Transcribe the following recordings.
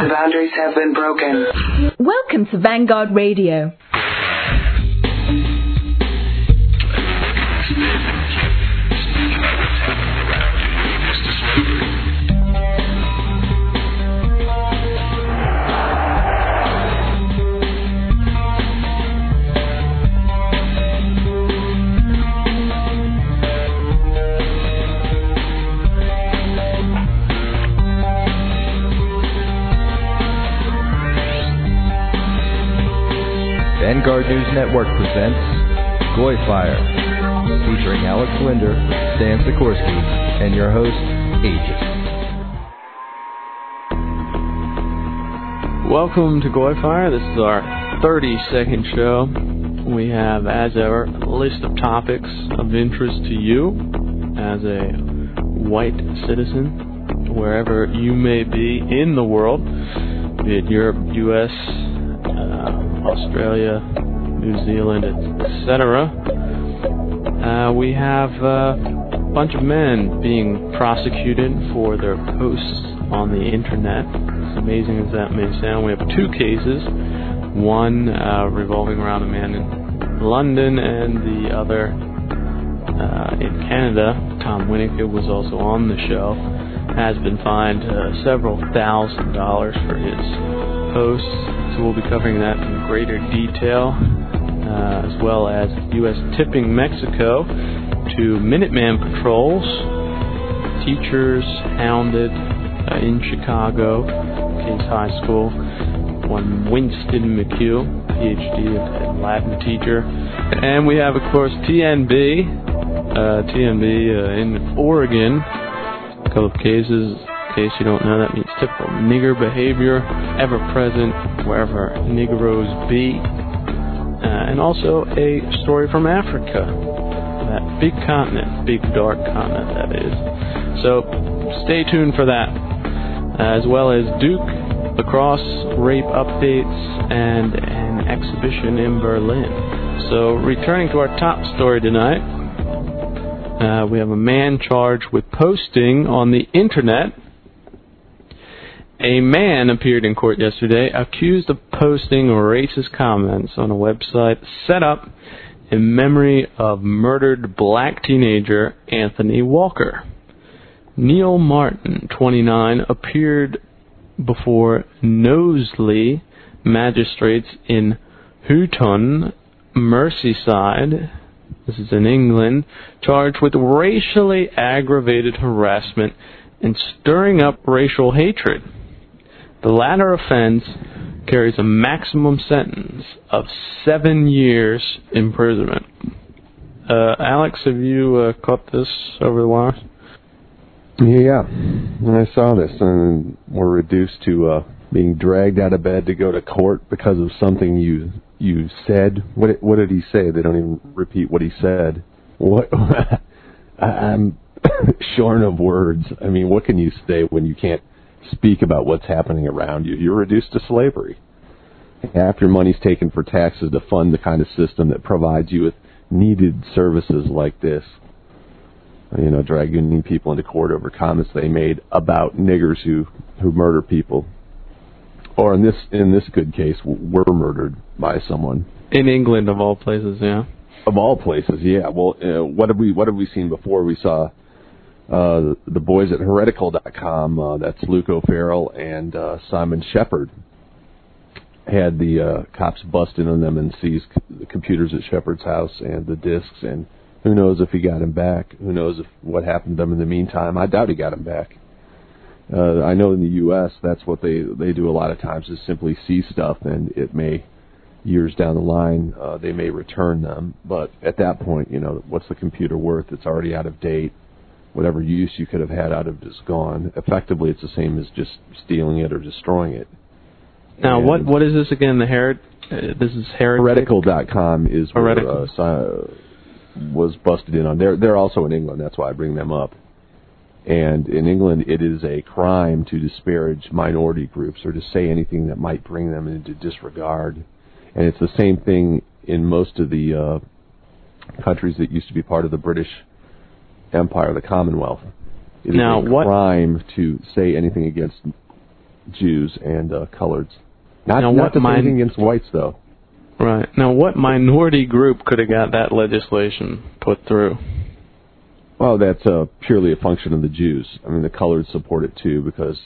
The boundaries have been broken. Welcome to Vanguard Radio. Vanguard News Network presents Goy Fire, featuring Alex Linder, Stan Sikorsky, and your host, Aegis. Welcome to Goy Fire. This is our 32nd show. We have, as ever, a list of topics of interest to you as a white citizen, wherever you may be in the world, be it Europe, U.S., Australia, New Zealand, etc. Uh, we have uh, a bunch of men being prosecuted for their posts on the internet. As amazing as that may sound, we have two cases. One uh, revolving around a man in London, and the other uh, in Canada. Tom Winnicki was also on the show. Has been fined uh, several thousand dollars for his posts so we'll be covering that in greater detail, uh, as well as U.S. tipping Mexico to Minuteman patrols, teachers hounded uh, in Chicago, Case High School, one Winston McHugh, PhD and Latin teacher, and we have, of course, TNB, uh, TNB uh, in Oregon, a couple of cases case you don't know, that means typical nigger behavior, ever present wherever Negroes be. Uh, and also a story from Africa, that big continent, big dark continent that is. So stay tuned for that, as well as Duke lacrosse rape updates and an exhibition in Berlin. So returning to our top story tonight, uh, we have a man charged with posting on the internet a man appeared in court yesterday accused of posting racist comments on a website set up in memory of murdered black teenager Anthony Walker. Neil Martin, 29, appeared before Knowsley magistrates in Huyton, Merseyside, this is in England, charged with racially aggravated harassment and stirring up racial hatred. The latter offense carries a maximum sentence of seven years imprisonment. Uh, Alex, have you uh, caught this over the wire? Yeah, I saw this, and we're reduced to uh, being dragged out of bed to go to court because of something you you said. What what did he say? They don't even repeat what he said. What I'm shorn of words. I mean, what can you say when you can't speak about what's happening around you. You're reduced to slavery. After money's taken for taxes to fund the kind of system that provides you with needed services like this. You know, dragging people into court over comments they made about niggers who who murder people, or in this in this good case, were murdered by someone in England of all places. Yeah, of all places. Yeah. Well, uh, what have we what have we seen before? We saw uh, the boys at heretical.com, uh, that's Luke O'Farrell and uh, Simon Sheppard, had the uh, cops bust in on them and seized the computers at Sheppard's house and the discs. And who knows if he got them back? Who knows if what happened to them in the meantime? I doubt he got them back. Uh, I know in the U.S. that's what they they do a lot of times is simply seize stuff, and it may years down the line uh, they may return them. But at that point, you know, what's the computer worth? It's already out of date whatever use you could have had out of it is gone. Effectively, it's the same as just stealing it or destroying it. Now, and what what is this again? The hered uh, this is heretic? heretical.com is Heretical. where uh, was busted in on. They're they're also in England. That's why I bring them up. And in England, it is a crime to disparage minority groups or to say anything that might bring them into disregard. And it's the same thing in most of the uh, countries that used to be part of the British Empire, the Commonwealth. It now, is a what crime to say anything against Jews and uh, coloreds. Not, Now, not what to say min- anything against whites, though. Right. Now, what minority group could have got that legislation put through? Well, that's uh, purely a function of the Jews. I mean, the coloreds support it too because,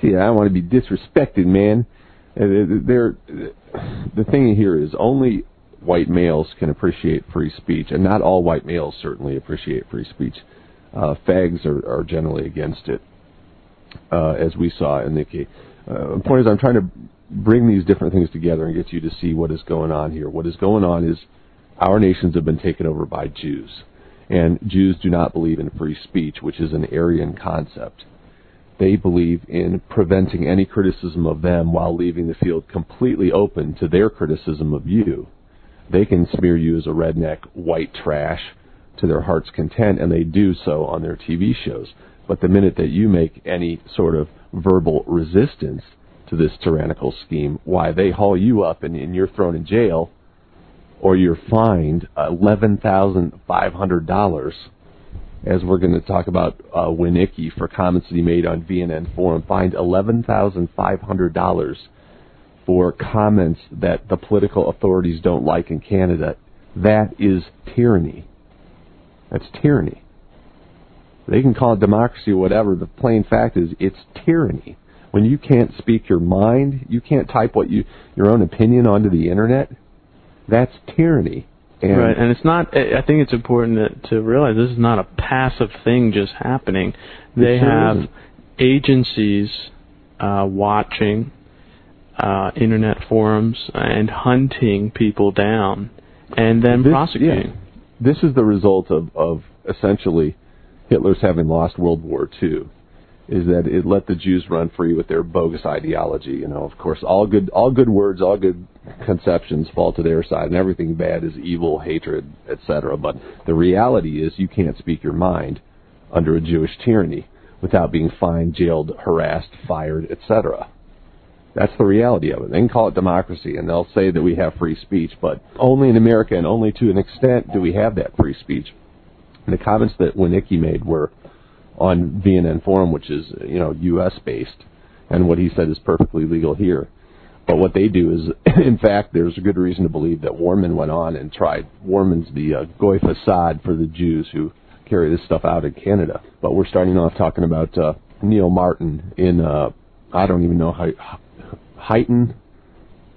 see, I don't want to be disrespected, man. Uh, They're, the thing here is only white males can appreciate free speech, and not all white males certainly appreciate free speech. Uh, fags are, are generally against it, uh, as we saw in the case. Uh, the point is, I'm trying to bring these different things together and get you to see what is going on here. What is going on is our nations have been taken over by Jews, and Jews do not believe in free speech, which is an Aryan concept. They believe in preventing any criticism of them while leaving the field completely open to their criticism of you. They can smear you as a redneck white trash to their heart's content, and they do so on their TV shows. But the minute that you make any sort of verbal resistance to this tyrannical scheme, why they haul you up and, and you're thrown in jail, or you're fined eleven thousand five hundred dollars, as we're going to talk about uh, Winnicki for comments that he made on VNN forum, fined eleven thousand five hundred dollars for comments that the political authorities don't like in Canada. That is tyranny. That's tyranny. They can call it democracy or whatever. The plain fact is, it's tyranny. When you can't speak your mind, you can't type what you your own opinion onto the internet. That's tyranny. And right, and it's not. I think it's important to, to realize this is not a passive thing just happening. They sure have isn't. agencies uh, watching uh, internet forums and hunting people down, and then This- prosecuting. yeah. this is the result of, of essentially Hitler's having lost World War II. Is that it let the Jews run free with their bogus ideology? You know, of course, all good, all good words, all good conceptions fall to their side, and everything bad is evil, hatred, etc. But the reality is, you can't speak your mind under a Jewish tyranny without being fined, jailed, harassed, fired, etc. That's the reality of it. They can call it democracy, and they'll say that we have free speech, but only in America and only to an extent do we have that free speech. And the comments that Winnicki made were on VNN Forum, which is you know U.S. based, and what he said is perfectly legal here. But what they do is, in fact, there's a good reason to believe that Warman went on and tried. Warman's the uh, Goy Facade for the Jews who carry this stuff out in Canada. But we're starting off talking about uh, Neil Martin in, uh, I don't even know how, Huyton,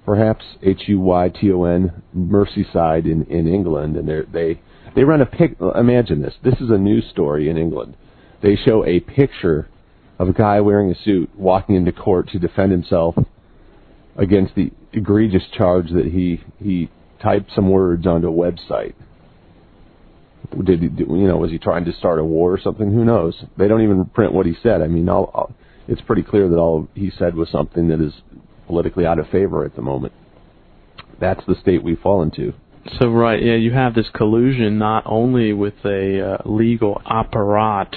perhaps H U Y T O N, Merseyside in in England, and they they they run a pic. Imagine this. This is a news story in England. They show a picture of a guy wearing a suit walking into court to defend himself against the egregious charge that he he typed some words onto a website. Did he, you know? Was he trying to start a war or something? Who knows? They don't even print what he said. I mean, all, it's pretty clear that all he said was something that is politically out of favor at the moment. That's the state we fall into. So right, yeah, you have this collusion not only with a uh, legal apparat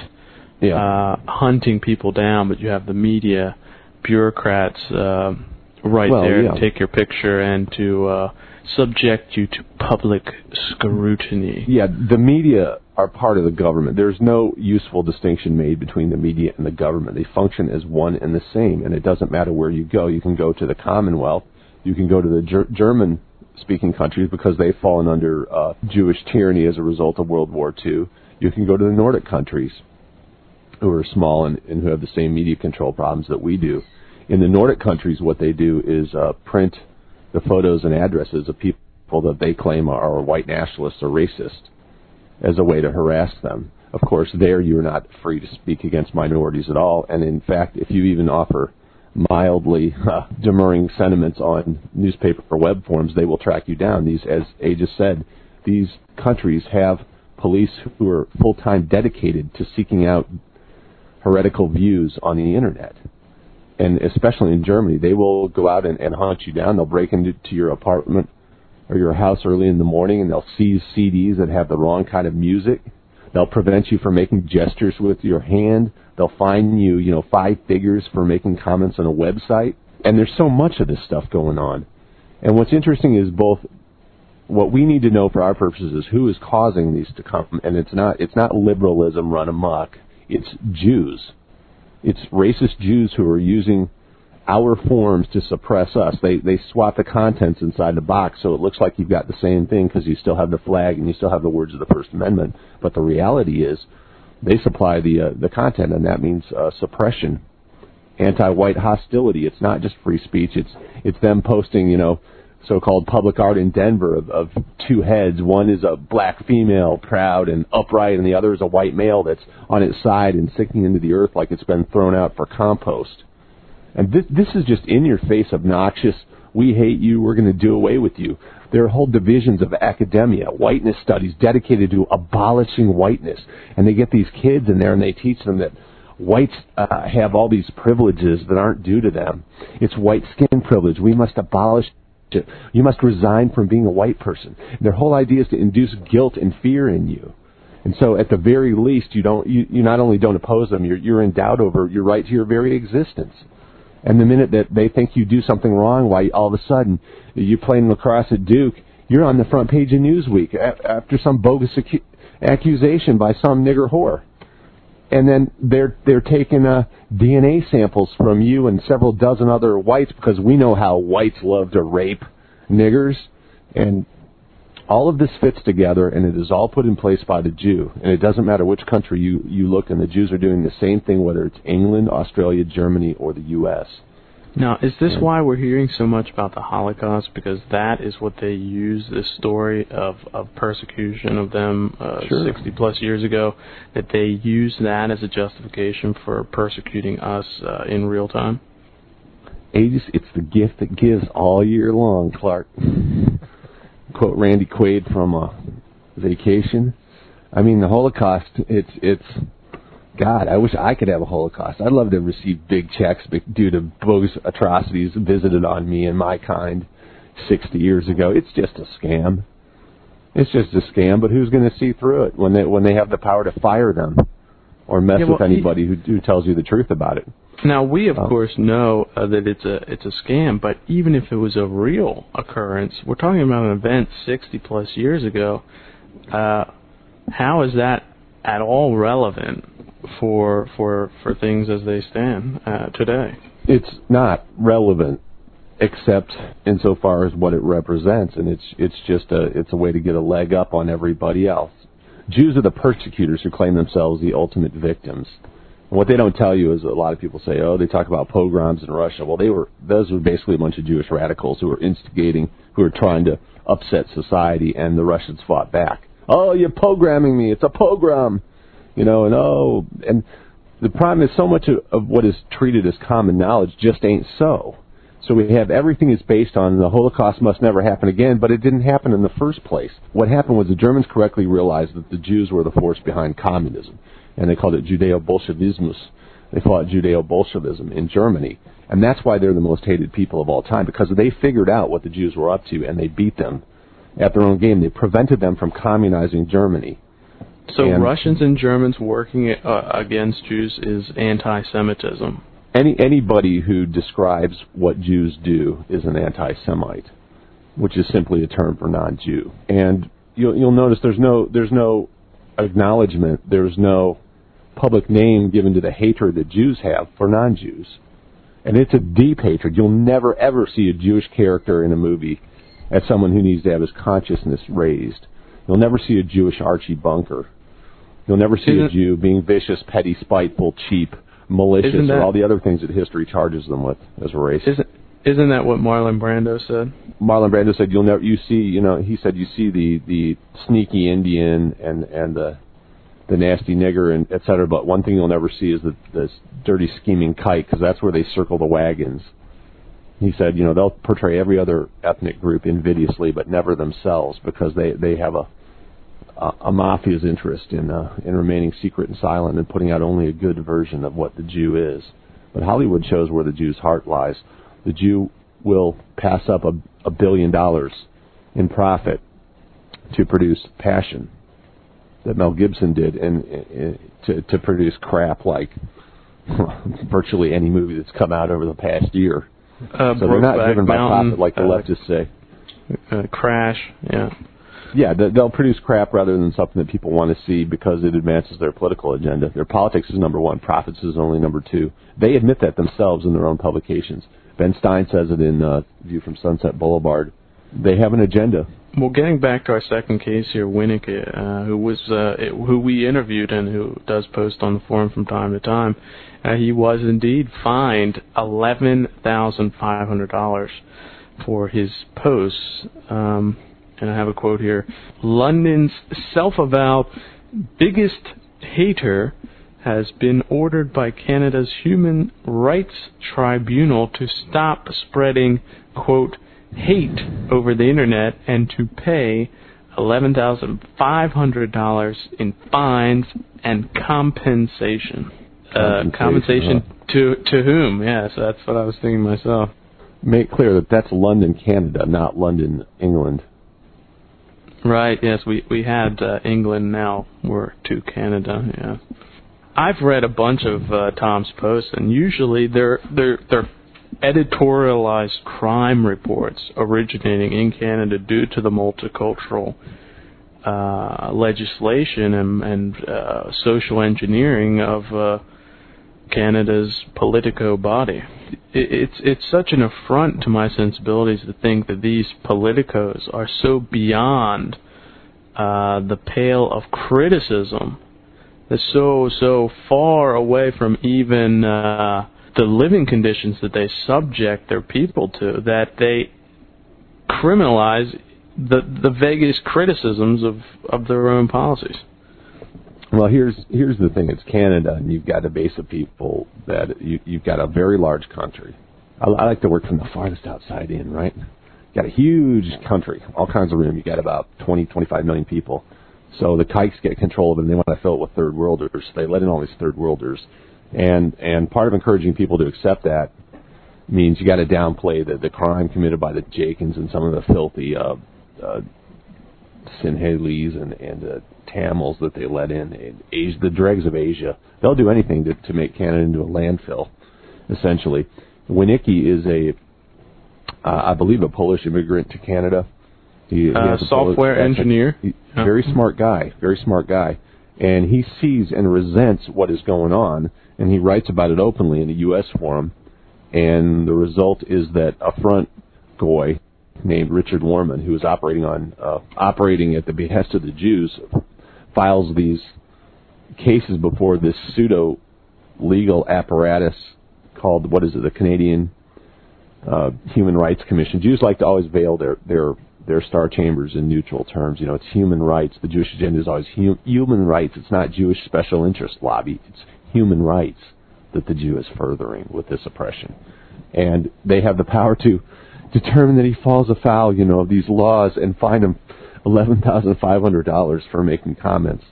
Yeah. uh, hunting people down, but you have the media bureaucrats uh, right Well, there yeah. to take your picture and to uh, subject you to public scrutiny. Yeah, the media are part of the government. There's no useful distinction made between the media and the government. They function as one and the same, and it doesn't matter where you go. You can go to the Commonwealth, you can go to the ger- German speaking countries because they've fallen under uh, Jewish tyranny as a result of World War II. You can go to the Nordic countries who are small and, and who have the same media control problems that we do. In the Nordic countries, what they do is uh, print the photos and addresses of people that they claim are white nationalists or racist as a way to harass them. Of course, there you're not free to speak against minorities at all, and in fact, if you even offer mildly uh, demurring sentiments on newspaper or web forums, they will track you down. These, as A just said, these countries have police who are full time dedicated to seeking out heretical views on the internet. And especially in Germany, they will go out and, and hunt you down. They'll break into your apartment or your house early in the morning and they'll seize CDs that have the wrong kind of music. They'll prevent you from making gestures with your hand. They'll fine you, you know, five figures for making comments on a website. And there's so much of this stuff going on. And what's interesting is both what we need to know for our purposes is who is causing these to come and it's not it's not liberalism run amok. It's Jews. It's racist Jews who are using our forms to suppress us. They they swap the contents inside the box so it looks like you've got the same thing because you still have the flag and you still have the words of the First Amendment. But the reality is, they supply the uh, the content, and that means uh, suppression, anti-white hostility. It's not just free speech. It's it's them posting, you know, so-called public art in Denver of, of two heads. One is a black female, proud and upright, and the other is a white male that's on its side and sinking into the earth like it's been thrown out for compost. And this, this is just in your face, obnoxious. We hate you. We're going to do away with you. There are whole divisions of academia, whiteness studies dedicated to abolishing whiteness. And they get these kids in there and they teach them that whites uh, have all these privileges that aren't due to them. It's white skin privilege. We must abolish it. You must resign from being a white person. Their whole idea is to induce guilt and fear in you. And so, at the very least, you don't you, you not only don't oppose them, you're you're in doubt over your right to your very existence. And the minute that they think you do something wrong, why all of a sudden you're playing lacrosse at Duke, you're on the front page of Newsweek after some bogus accusation by some nigger whore. And then they're they're taking uh, DNA samples from you and several dozen other whites because we know how whites love to rape niggers, and all of this fits together, and it is all put in place by the Jew. And it doesn't matter which country you you look, and the Jews are doing the same thing, whether it's England, Australia, Germany, or the U.S. Now, is this why we're hearing so much about the Holocaust? Because that is what they use this story of, of persecution of them uh, Sure. 60 plus years ago, that they use that as a justification for persecuting us uh, in real time? Aegis, it's the gift that gives all year long, Clark. Quote Randy Quaid from uh, Vacation. I mean, the Holocaust. It's it's. God, I wish I could have a Holocaust. I'd love to receive big checks due to bogus atrocities visited on me and my kind 60 years ago. It's just a scam. It's just a scam. But who's going to see through it when they when they have the power to fire them or mess Yeah, well, with anybody who, who tells you the truth about it? Now we of Oh. course know uh, that it's a it's a scam, but even if it was a real occurrence, we're talking about an event 60 plus years ago. Uh, how is that at all relevant for for for things as they stand uh, today? it's not relevant except insofar as what it represents and it's it's just a it's a way to get a leg up on everybody else. Jews are the persecutors who claim themselves the ultimate victims. And what they don't tell you is a lot of people say, "Oh, they talk about pogroms in Russia." Well, they were those were basically a bunch of Jewish radicals who were instigating, who were trying to upset society, and the Russians fought back. Oh, you're pogromming me! It's a pogrom, you know, and oh, and the problem is so much of, of what is treated as common knowledge just ain't so. So we have everything is based on the Holocaust must never happen again, but it didn't happen in the first place. What happened was the Germans correctly realized that the Jews were the force behind communism, and they called it Judeo-Bolshevismus. They fought Judeo-Bolshevism in Germany, and that's why they're the most hated people of all time because they figured out what the Jews were up to and they beat them at their own game. They prevented them from communizing Germany. So And- Russians and Germans working uh, against Jews is anti-Semitism. any anybody who describes what Jews do is an anti-Semite, which is simply a term for non-Jew. And you'll you'll notice there's no there's no acknowledgement, there's no public name given to the hatred that Jews have for non-Jews, and it's a deep hatred. You'll never ever see a Jewish character in a movie as someone who needs to have his consciousness raised. You'll never see a Jewish Archie Bunker. You'll never see a Isn't- Jew being vicious, petty, spiteful, cheap, malicious, that- or all the other things that history charges them with as a race. Isn't isn't that what Marlon Brando said? Marlon Brando said, "You'll never, you see, you know." He said, "You see the the sneaky Indian and and the the nasty nigger and et cetera, but one thing you'll never see is the this dirty scheming kite because that's where they circle the wagons." He said, "You know, they'll portray every other ethnic group invidiously, but never themselves because they they have a a, a mafia's interest in uh, in remaining secret and silent and putting out only a good version of what the Jew is." But Hollywood shows where the Jew's heart lies. The Jew will pass up a, a billion dollars in profit to produce passion that Mel Gibson did and, and to, to produce crap like virtually any movie that's come out over the past year. Uh, So they're not driven by Mountain, profit like the uh, leftists say. uh, Crash, yeah. Yeah, they- they'll produce crap rather than something that people want to see because it advances their political agenda. Their politics is number one. Profits is only number two. They admit that themselves in their own publications. Ben Stein says it in uh, View from Sunset Boulevard. They have an agenda. Well, getting back to our second case here, Winnick, uh, who was uh, who we interviewed and who does post on the forum from time to time, uh, he was indeed fined eleven thousand five hundred dollars for his posts. Um, and I have a quote here: London's self-avowed biggest hater has been ordered by Canada's Human Rights Tribunal to stop spreading, quote, hate over the internet and to pay $11,500 in fines and compensation. Uh, Compensation, compensation to to whom? Yes, that's what I was thinking myself. Make clear that that's London, Canada, not London, England. Right. Yes, we we had uh, England. Now we're to Canada. Yeah. I've read a bunch of uh, Tom's posts, and usually they're they're they're editorialized crime reports originating in Canada due to the multicultural uh, legislation and, and uh, social engineering of uh, Canada's politico body. It's it's such an affront to my sensibilities to think that these politicos are so beyond uh, the pale of criticism. They're so so far away from even uh, the living conditions that they subject their people to that they criminalize the the vaguest criticisms of of their own policies. Well, here's here's the thing. It's Canada, and you've got a base of people that you, you've got a very large country. I, I like to work from the farthest outside in, right? Got a huge country, all kinds of room. You got about 20, 25 million people. So the kikes get control of it, and they want to fill it with third worlders. They let in all these third worlders, and and part of encouraging people to accept that means you got to downplay the the crime committed by the Jakins and some of the filthy uh, uh, Sinhalese and and uh, Tamils that they let in, and Asia, the dregs of Asia. They'll do anything to to make Canada into a landfill, essentially. Winnicki is a, uh, I believe, a Polish immigrant to Canada. He, he Uh, software Polish- engineer. he- very smart guy, very smart guy, and he sees and resents what is going on, and he writes about it openly in a U.S. forum. And the result is that a front goy named Richard Warman, who is operating on uh, operating at the behest of the Jews, files these cases before this pseudo legal apparatus called what is it, the Canadian uh, Human Rights Commission. Jews like to always veil their their their star chambers in neutral terms. You know, it's human rights. The Jewish agenda is always hu- human rights. It's not Jewish special interest lobby. It's human rights that the Jew is furthering with this oppression, and they have the power to determine that he falls afoul, you know, of these laws and fine him eleven thousand five hundred dollars for making comments.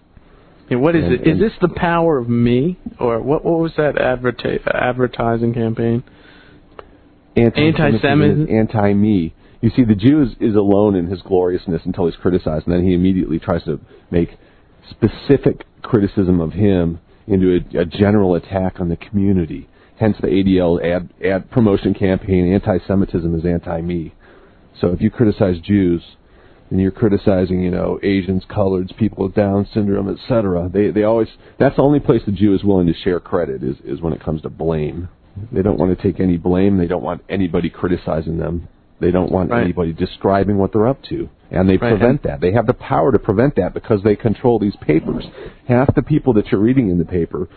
Yeah, what is And- it? Is and- this the power of me, or what? What was that adverti- advertising campaign? Anti-Semitism? anti-me. You see, the Jew is, is alone in his gloriousness until he's criticized, and then he immediately tries to make specific criticism of him into a, a general attack on the community. Hence the ADL ad, ad promotion campaign, anti-Semitism is anti-me. So if you criticize Jews, and you're criticizing, you know, Asians, coloreds, people with Down syndrome, etc. They they always that's the only place the Jew is willing to share credit is is when it comes to blame. They don't want to take any blame. They don't want anybody criticizing them. They don't want Right. anybody describing what they're up to. And they Right, prevent that. They have the power to prevent that because they control these papers. Half the people that you're reading in the paper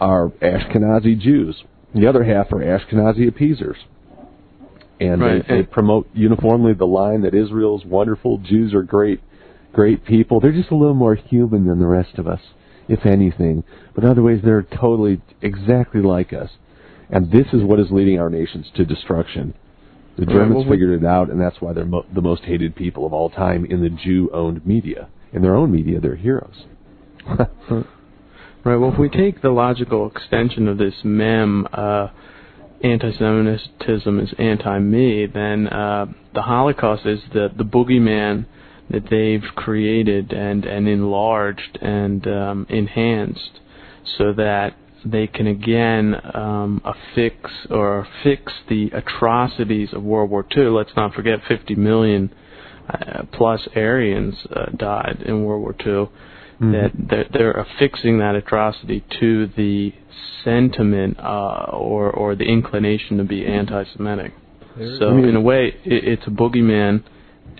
are Ashkenazi Jews. The other half are Ashkenazi appeasers. And Right, they, they promote uniformly the line that Israel's wonderful, Jews are great, great people. They're just a little more human than the rest of us, if anything. But in other ways, they're totally exactly like us. And this is what is leading our nations to destruction. The Right, Germans well, figured it out, and that's why they're mo- the most hated people of all time in the Jew-owned media. In their own media, they're heroes. Right. Well, if we take the logical extension of this mem, uh, anti-Semitism is anti-me, then uh, the Holocaust is the the boogeyman that they've created and and enlarged and um, enhanced, so that they can again um, affix or fix the atrocities of World War II. Let's not forget 50 million uh, plus Aryans uh, died in World War II. Mm-hmm. That they're, they're affixing that atrocity to the sentiment uh, or or the inclination to be anti-Semitic. So in a way, it, it's a boogeyman,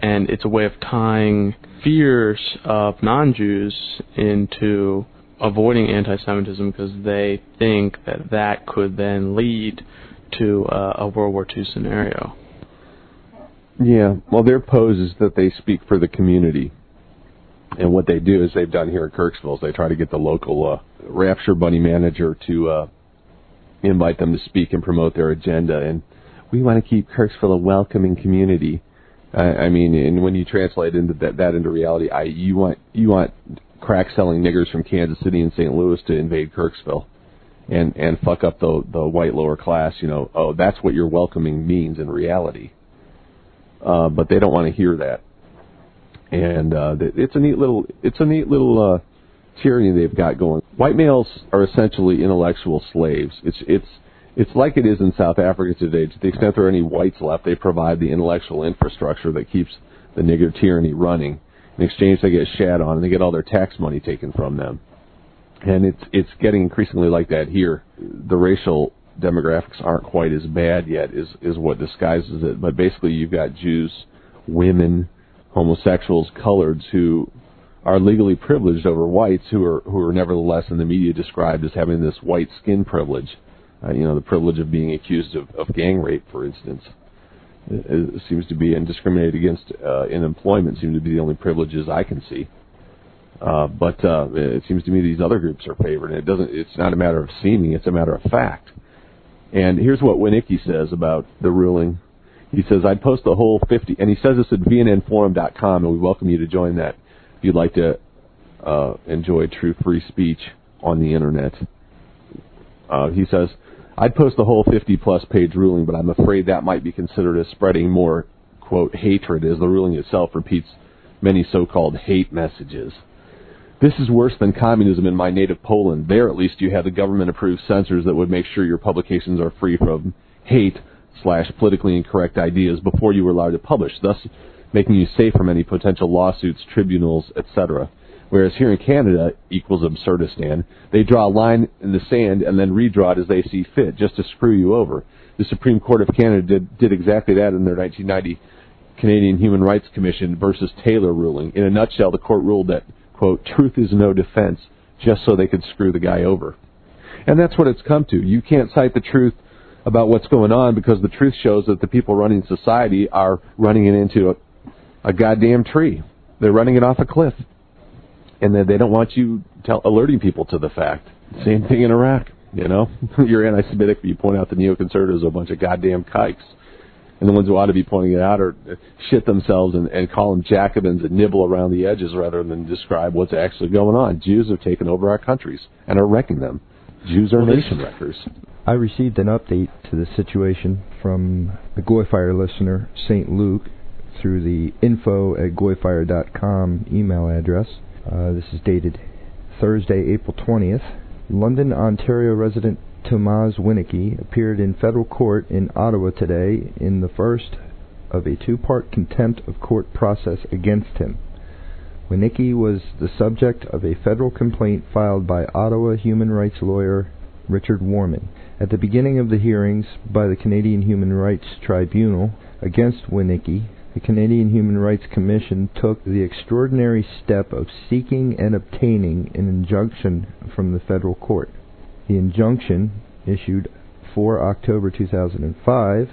and it's a way of tying fears of non-Jews into avoiding anti-Semitism because they think that that could then lead to uh, a World War II scenario. Yeah, well, their pose is that they speak for the community. And what they do is they've done here in Kirksville is they try to get the local uh, Rapture Bunny manager to uh, invite them to speak and promote their agenda. And we want to keep Kirksville a welcoming community. I, I mean, and when you translate into that, that into reality, I you want you want crack selling niggers from Kansas City and St. Louis to invade Kirksville and and fuck up the the white lower class. You know, oh, that's what your welcoming means in reality uh, but they don't want to hear that. And uh, it's a neat little it's a neat little uh, tyranny they've got going. White males are essentially intellectual slaves. It's it's it's like it is in South Africa today. To the extent there are any whites left, they provide the intellectual infrastructure that keeps the nigger tyranny running. In exchange, they get shat on and they get all their tax money taken from them. And it's it's getting increasingly like that here. The racial demographics aren't quite as bad yet is is what disguises it but basically you've got Jews women homosexuals coloreds who are legally privileged over whites who are who are nevertheless in the media described as having this white skin privilege uh, you know the privilege of being accused of, of gang rape for instance seems to be and discriminated against uh, in employment seem to be the only privileges I can see uh, but uh, it seems to me these other groups are favored and it doesn't it's not a matter of seeming it's a matter of fact and here's what Winnicki says about the ruling. He says, I'd post the whole 50, and he says this at vnnforum.com, and we welcome you to join that if you'd like to uh, enjoy true free speech on the internet. Uh, he says, I'd post the whole 50 plus page ruling, but I'm afraid that might be considered as spreading more, quote, hatred, as the ruling itself repeats many so called hate messages. This is worse than communism in my native Poland. There, at least, you have the government approved censors that would make sure your publications are free from hate slash politically incorrect ideas before you were allowed to publish, thus making you safe from any potential lawsuits, tribunals, etc. Whereas here in Canada, equals absurdistan, they draw a line in the sand and then redraw it as they see fit, just to screw you over. The Supreme Court of Canada did, did exactly that in their 1990 Canadian Human Rights Commission versus Taylor ruling. In a nutshell, the court ruled that quote, truth is no defense, just so they could screw the guy over. And that's what it's come to. You can't cite the truth about what's going on because the truth shows that the people running society are running it into a, a goddamn tree. They're running it off a cliff. And then they don't want you tell, alerting people to the fact. Same thing in Iraq, you know? You're anti-Semitic, but you point out the neoconservatives are a bunch of goddamn kikes and the ones who ought to be pointing it out are uh, shit themselves and, and call them Jacobins and nibble around the edges rather than describe what's actually going on. Jews have taken over our countries and are wrecking them. Jews are Well, nation wreckers. I received an update to the situation from a Goyfire listener, St. Luke, through the info at goyfire.com email address. Uh, this is dated Thursday, April 20th. London, Ontario resident Tomas Winnicki appeared in federal court in Ottawa today in the first of a two-part contempt of court process against him. Winnicki was the subject of a federal complaint filed by Ottawa human rights lawyer Richard Warman. At the beginning of the hearings by the Canadian Human Rights Tribunal against Winnicki, the Canadian Human Rights Commission took the extraordinary step of seeking and obtaining an injunction from the federal court. The injunction, issued 4 October 2005,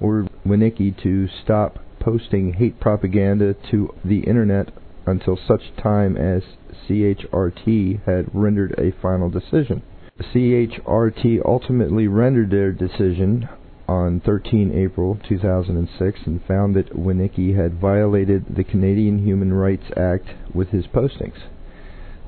ordered Winnicki to stop posting hate propaganda to the internet until such time as CHRT had rendered a final decision. CHRT ultimately rendered their decision on 13 April 2006 and found that Winnicki had violated the Canadian Human Rights Act with his postings.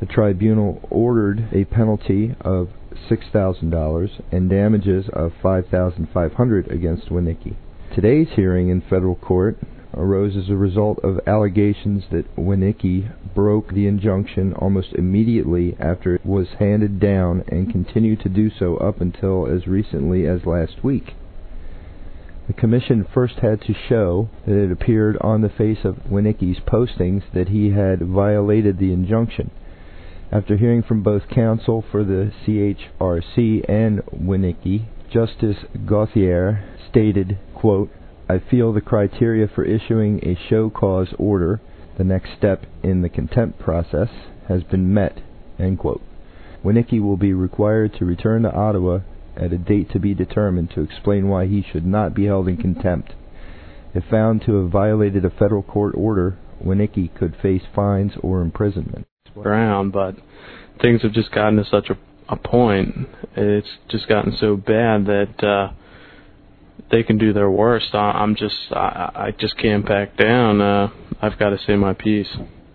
The tribunal ordered a penalty of $6,000 and damages of 5,500 against Winnicki. Today's hearing in federal court arose as a result of allegations that Winnicki broke the injunction almost immediately after it was handed down and continued to do so up until as recently as last week. The commission first had to show that it appeared on the face of Winnicki's postings that he had violated the injunction. After hearing from both counsel for the CHRC and Winnicki, Justice Gauthier stated, I feel the criteria for issuing a show cause order, the next step in the contempt process, has been met. Winicki will be required to return to Ottawa at a date to be determined to explain why he should not be held in contempt. If found to have violated a federal court order, Winnicki could face fines or imprisonment. Around, but things have just gotten to such a, a point. It's just gotten so bad that uh, they can do their worst. I, I'm just, I, I just can't back down. Uh, I've got to say my piece.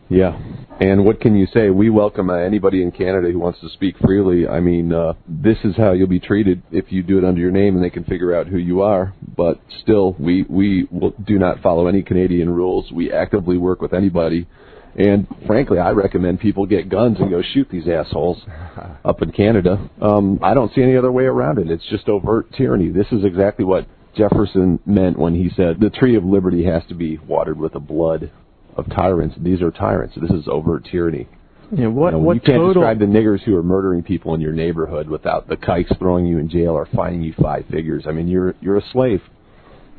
Yeah. And what can you say? We welcome uh, anybody in Canada who wants to speak freely. I mean, uh, this is how you'll be treated if you do it under your name and they can figure out who you are. But still, we, we will, do not follow any Canadian rules. We actively work with anybody. And frankly, I recommend people get guns and go shoot these assholes up in Canada. Um, I don't see any other way around it. It's just overt tyranny. This is exactly what Jefferson meant when he said the tree of liberty has to be watered with the blood of tyrants. These are tyrants. This is overt tyranny. Yeah, what, you, know, what you can't total, describe the niggers who are murdering people in your neighborhood without the kikes throwing you in jail or fining you five figures. I mean, you're you're a slave.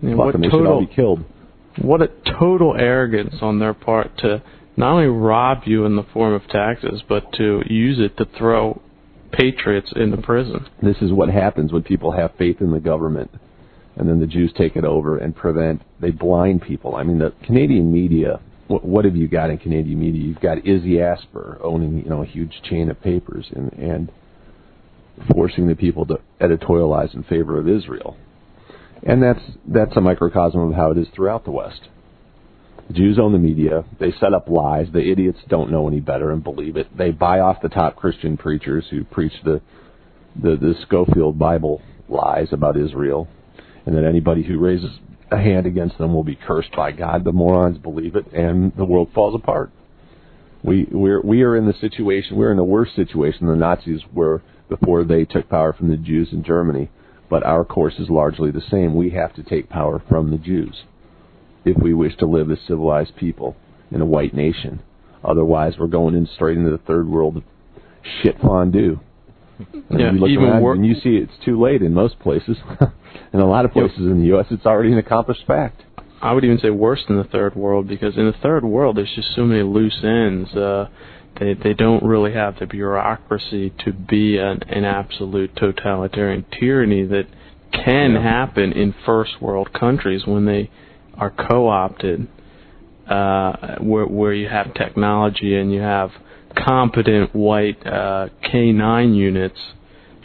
yeah, Fuck what them. They should all total, be killed. what a total arrogance on their part to not only rob you in the form of taxes, but to use it to throw patriots into prison. This is what happens when people have faith in the government, and then the Jews take it over and prevent. They blind people. I mean, the Canadian media. What, have you got in Canadian media? You've got Izzy Asper owning, you know, a huge chain of papers and and forcing the people to editorialize in favor of Israel. And that's that's a microcosm of how it is throughout the West. The Jews own the media. They set up lies. The idiots don't know any better and believe it. They buy off the top Christian preachers who preach the the, the Scofield Bible lies about Israel, and that anybody who raises a hand against them will be cursed by God. The morons believe it, and the world falls apart. We we're we are in the situation. We're in a worse situation than the Nazis were before they took power from the Jews in Germany. But our course is largely the same. We have to take power from the Jews if we wish to live as civilized people in a white nation. Otherwise, we're going in straight into the third world shit fondue. And Yeah, you look even around wor- and you see it's too late in most places. in a lot of places in the U.S., it's already an accomplished fact. I would even say worse than the third world because in the third world there's just so many loose ends. Uh, they they don't really have the bureaucracy to be an, an absolute totalitarian tyranny that can Yeah. happen in first world countries when they are co-opted, uh, where where you have technology and you have competent white uh, K9 units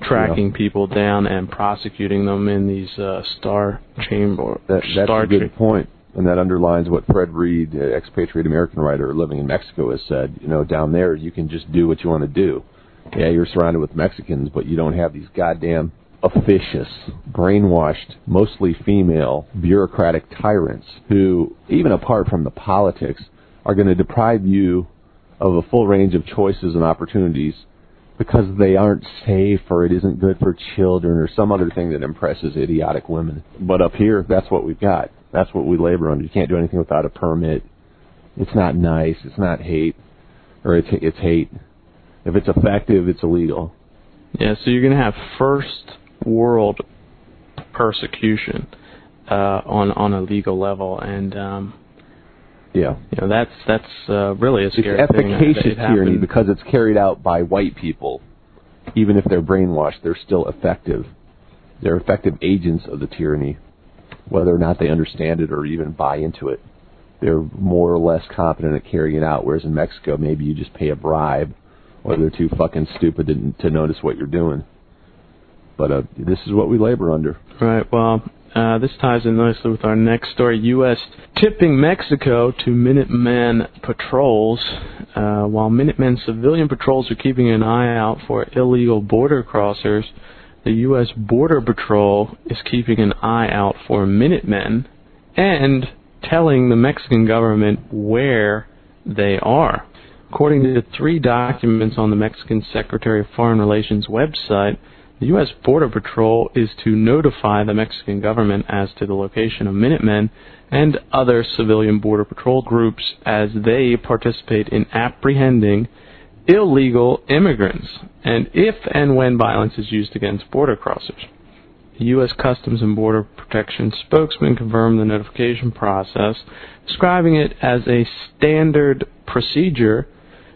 tracking people down and prosecuting them in these uh, star chamber That, that's star a good cha- point, and that underlines what Fred Reed, expatriate American writer living in Mexico, has said. You know, down there you can just do what you want to do. Yeah, you're surrounded with Mexicans, but you don't have these goddamn officious, brainwashed, mostly female, bureaucratic tyrants who, even apart from the politics, are going to deprive you of a full range of choices and opportunities because they aren't safe or it isn't good for children or some other thing that impresses idiotic women. But up here, that's what we've got. That's what we labor under. You can't do anything without a permit. It's not nice. It's not hate, or it's it's hate. If it's effective, it's illegal. Yeah, so you're to have first world persecution uh, on on a legal level, and um, Yeah, you know that's that's uh, really a it's scary thing. that efficacious tyranny because it's carried out by white people. Even if they're brainwashed, they're still effective. They're effective agents of the tyranny, whether or not they understand it or even buy into it. They're more or less competent at carrying it out. Whereas in Mexico, maybe you just pay a bribe, or they're too fucking stupid to, to notice what you're doing. But uh, this is what we labor under. Right. Well, uh, this ties in nicely with our next story. U.S. tipping Mexico to Minuteman patrols. Uh, while Minutemen civilian patrols are keeping an eye out for illegal border crossers, the U.S. Border Patrol is keeping an eye out for Minutemen and telling the Mexican government where they are. According to three documents on the Mexican Secretary of Foreign Relations website, The U.S. Border Patrol is to notify the Mexican government as to the location of Minutemen and other civilian Border Patrol groups as they participate in apprehending illegal immigrants and if and when violence is used against border crossers. The U.S. Customs and Border Protection spokesman confirmed the notification process, describing it as a standard procedure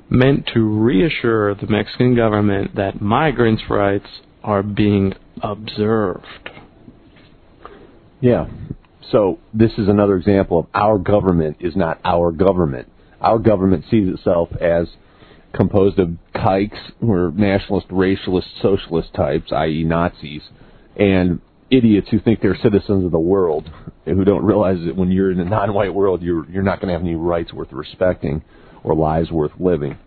meant to reassure the Mexican government that migrants' rights are being observed. Yeah. So this is another example of our government is not our government. Our government sees itself as composed of kikes are nationalist, racialist, socialist types, i.e. Nazis, and idiots who think they're citizens of the world and who don't realize that when you're in a non-white world, you're you're not going to have any rights worth respecting or lives worth living.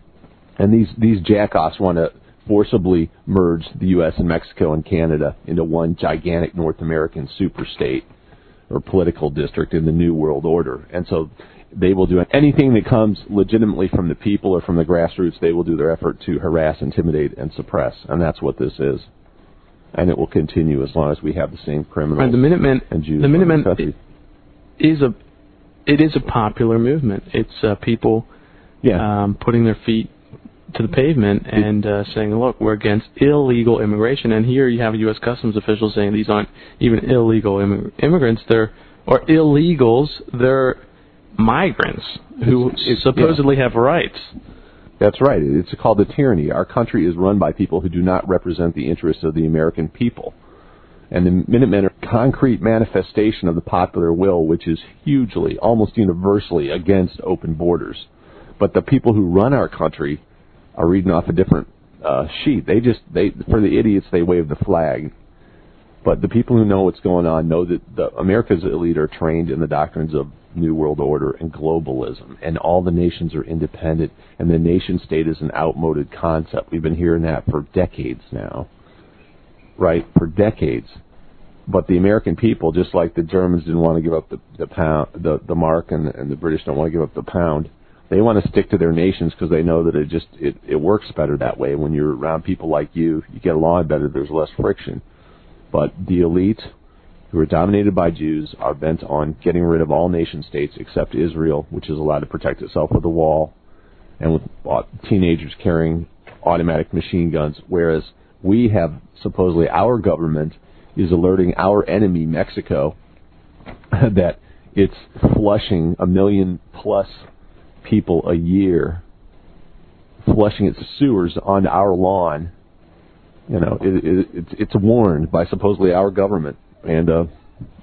And these these jackoffs want to forcibly merge the U.S. and Mexico and Canada into one gigantic North American superstate or political district in the New World Order. And so they will do anything that comes legitimately from the people or from the grassroots. They will do their effort to harass, intimidate, and suppress. And that's what this is and it will continue as long as we have the same criminals. Right, the Minutemen, and Jews the in Minutemen country. is a it is a popular movement. It's uh, people yeah. um, putting their feet to the pavement and uh, saying, "Look, we're against illegal immigration." And here you have U.S. Customs officials saying these aren't even illegal immig- immigrants; they're or illegals. They're migrants who It's- supposedly have rights. That's right. It's called a tyranny. Our country is run by people who do not represent the interests of the American people. And the Minutemen are a concrete manifestation of the popular will, which is hugely, almost universally against open borders. But the people who run our country are reading off a different uh, sheet. They just, they for the idiots, they wave the flag. But the people who know what's going on know that the America's elite are trained in the doctrines of New World Order and globalism, and all the nations are independent, and the nation state is an outmoded concept. We've been hearing that for decades now, right? For decades. But the American people, just like the Germans didn't want to give up the the pound, the the mark, and and the British don't want to give up the pound, they want to stick to their nations because they know that it just it it works better that way. When you're around people like you, you get along better. There's less friction. But the elite who are dominated by Jews, are bent on getting rid of all nation states except Israel, which is allowed to protect itself with a wall and with uh, teenagers carrying automatic machine guns, whereas we have supposedly our government is alerting our enemy, Mexico, that it's flushing a million plus people a year, flushing its sewers on our lawn. You know, it, it, it's, it's warned by supposedly our government and uh,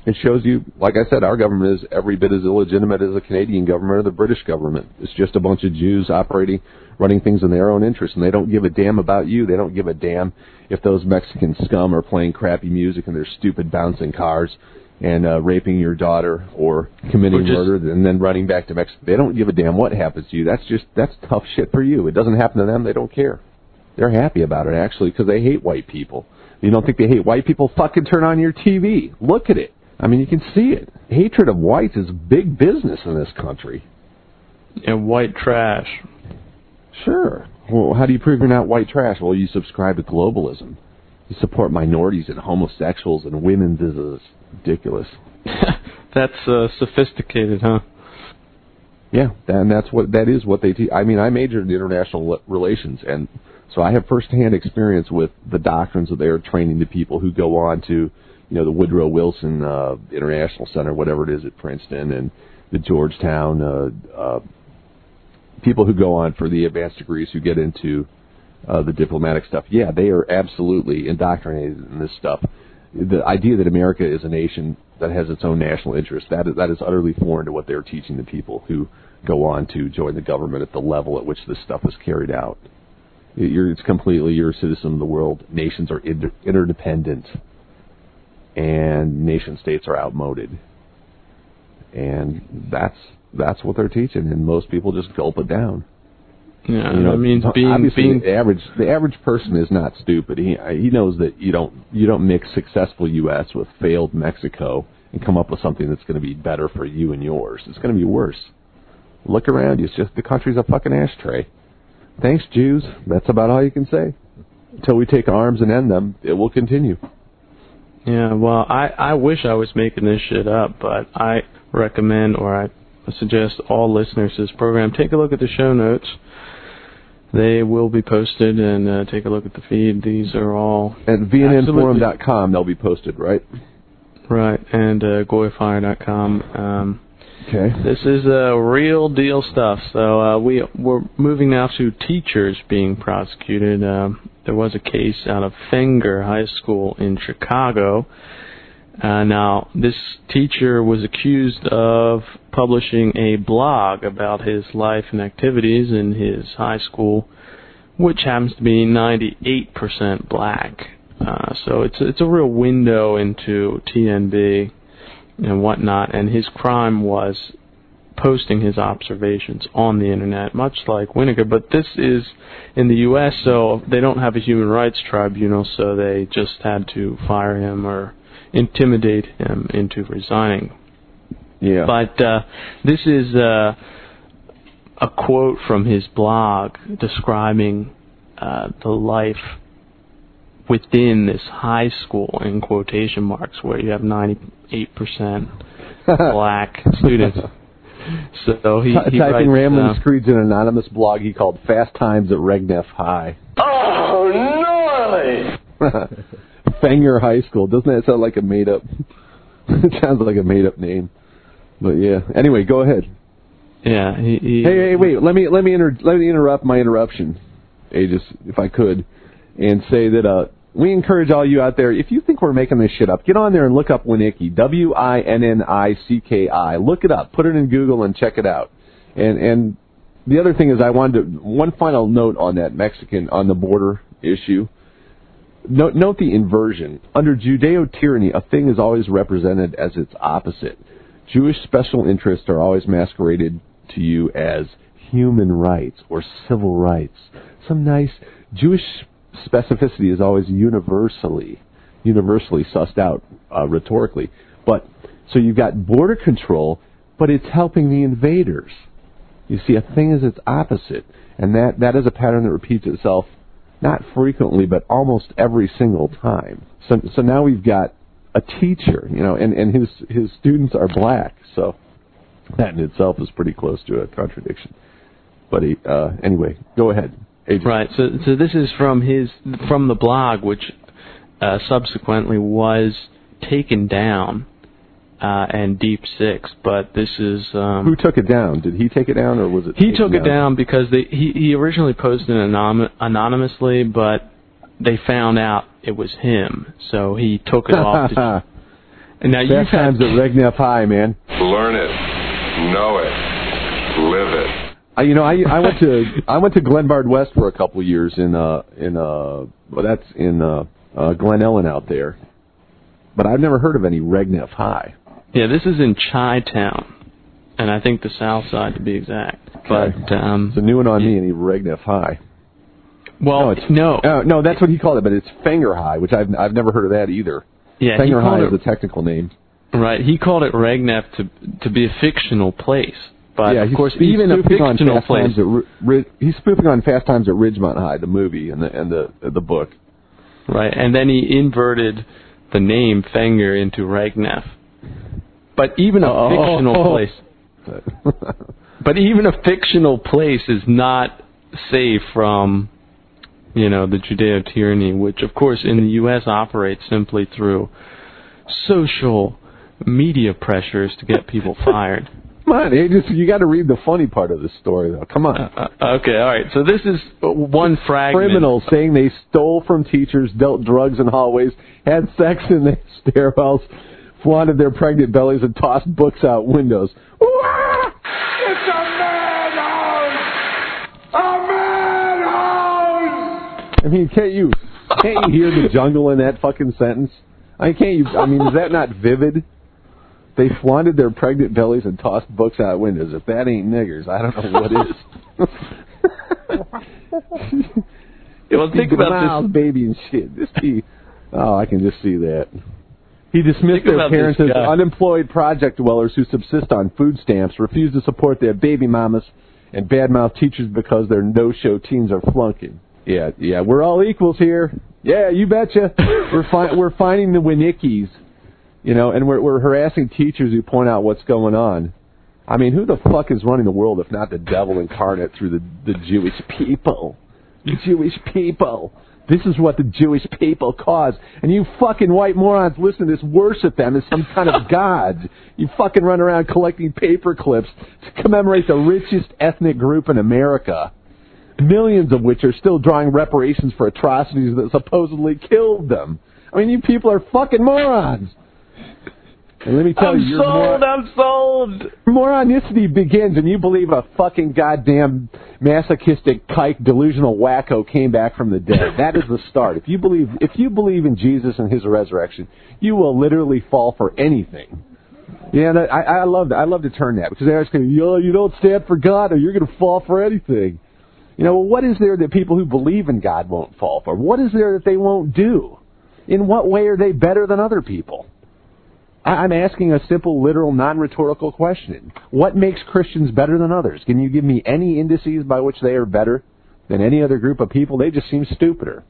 it shows you, like I said, our government is every bit as illegitimate as the Canadian government or the British government. It's just a bunch of Jews operating, running things in their own interest, and they don't give a damn about you. They don't give a damn if those Mexican scum are playing crappy music in their stupid bouncing cars and uh, raping your daughter or committing Or just- murder and then running back to Mexico. They don't give a damn what happens to you. That's just that's tough shit for you. It doesn't happen to them. They don't care. They're happy about it actually because they hate white people. You don't think they hate white people? Fucking turn on your TV. Look at it. I mean, you can see it. Hatred of whites is big business in this country. And white trash. Sure. Well, how do you prove you're not white trash? Well, you subscribe to globalism. You support minorities and homosexuals and women. This is ridiculous. That's uh, sophisticated, huh? Yeah, and that's what that is what they teach. I mean, I majored in international relations, and so I have firsthand experience with the doctrines that they are training the people who go on to, you know, the Woodrow Wilson uh, International Center, whatever it is at Princeton, and the Georgetown uh, uh, people who go on for the advanced degrees who get into uh, the diplomatic stuff. Yeah, they are absolutely indoctrinated in this stuff. The idea that America is a nation that has its own national interest that is, that is utterly foreign to what they're teaching the people who go on to join the government at the level at which this stuff is carried out. You're, it's completely you're a citizen of the world. Nations are inter- interdependent, and nation states are outmoded, and that's that's what they're teaching, and most people just gulp it down. Yeah, You know, I mean, being obviously being the average the average person is not stupid. He uh, he knows that you don't you don't mix successful U.S. with failed Mexico and come up with something that's going to be better for you and yours. It's going to be worse. Look around. It's just the country's a fucking ashtray. Thanks, Jews. That's about all you can say. until we take arms and end them, it will continue. Yeah, well, I I wish I was making this shit up, but I recommend or I suggest all listeners to this program take a look at the show notes. They will be posted, and uh, take a look at the feed. These are all At vnnforum.com, they'll be posted, right? right, and uh, goyfire.com. Um, Okay. This is uh, real deal stuff. So uh, we we're moving now to teachers being prosecuted. Um, there was a case out of Fenger High School in Chicago. Uh, now this teacher was accused of publishing a blog about his life and activities in his high school, which happens to be 98% black. Uh, so it's it's a real window into TNB and whatnot. And his crime was posting his observations on the internet, much like Winnicki. But this is in the U.S., so they don't have a human rights tribunal, so they just had to fire him or intimidate him into resigning. Yeah. But uh, this is uh, a quote from his blog describing uh, the life within this high school in quotation marks where you have 98% black students. So he, he Typing writes, rambling uh, screeds in an anonymous blog he called Fast Times at Regneff High. Oh, gnarly! Fenger High School. Doesn't that sound like a made up? it sounds like a made up name. But yeah. Anyway, go ahead. yeah, he, he Hey, hey, wait. Let me let me inter- let me interrupt my interruption, Aegis, if I could, and say that uh, we encourage all you out there. If you think we're making this shit up, get on there and look up Winnicki. W I N N I C K I. Look it up. Put it in Google and check it out. And and the other thing is, I wanted to one final note on that Mexican on the border issue. Note, note the inversion. Under Judeo tyranny, a thing is always represented as its opposite. Jewish special interests are always masqueraded to you as human rights or civil rights. Some nice Jewish specificity is always universally, universally sussed out uh, rhetorically. But so you've got border control, but it's helping the invaders. You see, a thing is its opposite, and that that is a pattern that repeats itself not frequently, but almost every single time. So so now we've got a teacher, you know, and and his his students are black, so that in itself is pretty close to a contradiction. But he, uh, anyway, go ahead. Aegis. Right. So, so this is from his from the blog, which uh, subsequently was taken down uh, and Deep Six. But this is um, Who took it down? Did he take it down, or was it? he took it down because they, he he originally posted it anom- anonymously, but they found out it was him, so he took it off. To, and now you Best times at Regneff High, man. Learn it, know it, live it. I, you know, I I went to I went to Glenbard West for a couple of years in uh in uh well that's in uh, uh Glen Ellyn out there, but I've never heard of any Regneff High. Yeah, this is in Chi Town, and I think the South Side to be exact. But um, It's a new one on me, any Regneff High. well, No, it's- no, Uh, no, that's what he called it, but it's Fenger High, which I've I've never heard of that either. yeah, he Fenger High it is a technical name. Right, he called it Regneff to to be a fictional place, but yeah, of course, he's even a fictional place, at, he's spoofing on Fast Times at Ridgemont High, the movie and the and the the book. right? And then he inverted the name Fenger into Regneff. But even a Oh. fictional place, but even a fictional place is not safe from, you know, the Judeo tyranny, which of course in the U.S. operates simply through social media pressures to get people fired. Come on, you just you got to read the funny part of the story though. Come on. Uh, okay, all right. So this is one fragment. Criminals saying they stole from teachers, dealt drugs in hallways, had sex in the stairwells, flaunted their pregnant bellies, and tossed books out windows. It's a madhouse! A madhouse! I mean, can't you can't you hear the jungle in that fucking sentence? I mean, can't you? I mean, is that not vivid? They flaunted their pregnant bellies and tossed books out windows. If that ain't niggers, I don't know what is. Well, think about Miles, this. baby and shit. This be, oh, I can just see that. He dismissed Think their parents as unemployed project dwellers who subsist on food stamps, refuse to support their baby mamas, and badmouth teachers because their no-show teens are flunking. Yeah, yeah, we're all equals here. Yeah, you betcha. we're fi- we're finding the Winnickies, you know, and we're we're harassing teachers who point out what's going on. I mean, who the fuck is running the world if not the devil incarnate through the the Jewish people? The Jewish people. This is what the Jewish people cause. And you fucking white morons listen to this, worship them as some kind of god. You fucking run around collecting paper clips to commemorate the richest ethnic group in America. Millions of which are still drawing reparations for atrocities that supposedly killed them. I mean, you people are fucking morons. And let me tell I'm you, you're sold. mor- I'm sold. Moronicity begins and you believe a fucking goddamn masochistic kike delusional wacko came back from the dead. That is the start. If you believe if you believe in Jesus and his resurrection, you will literally fall for anything. Yeah, and I, I love that. I love to turn that because they always go, "Yo, you don't stand for God, or you're going to fall for anything." You know, well, what is there that people who believe in God won't fall for? What is there that they won't do? In what way are they better than other people? I'm asking a simple, literal, non-rhetorical question. What makes Christians better than others? Can you give me any indices by which they are better than any other group of people? They just seem stupider.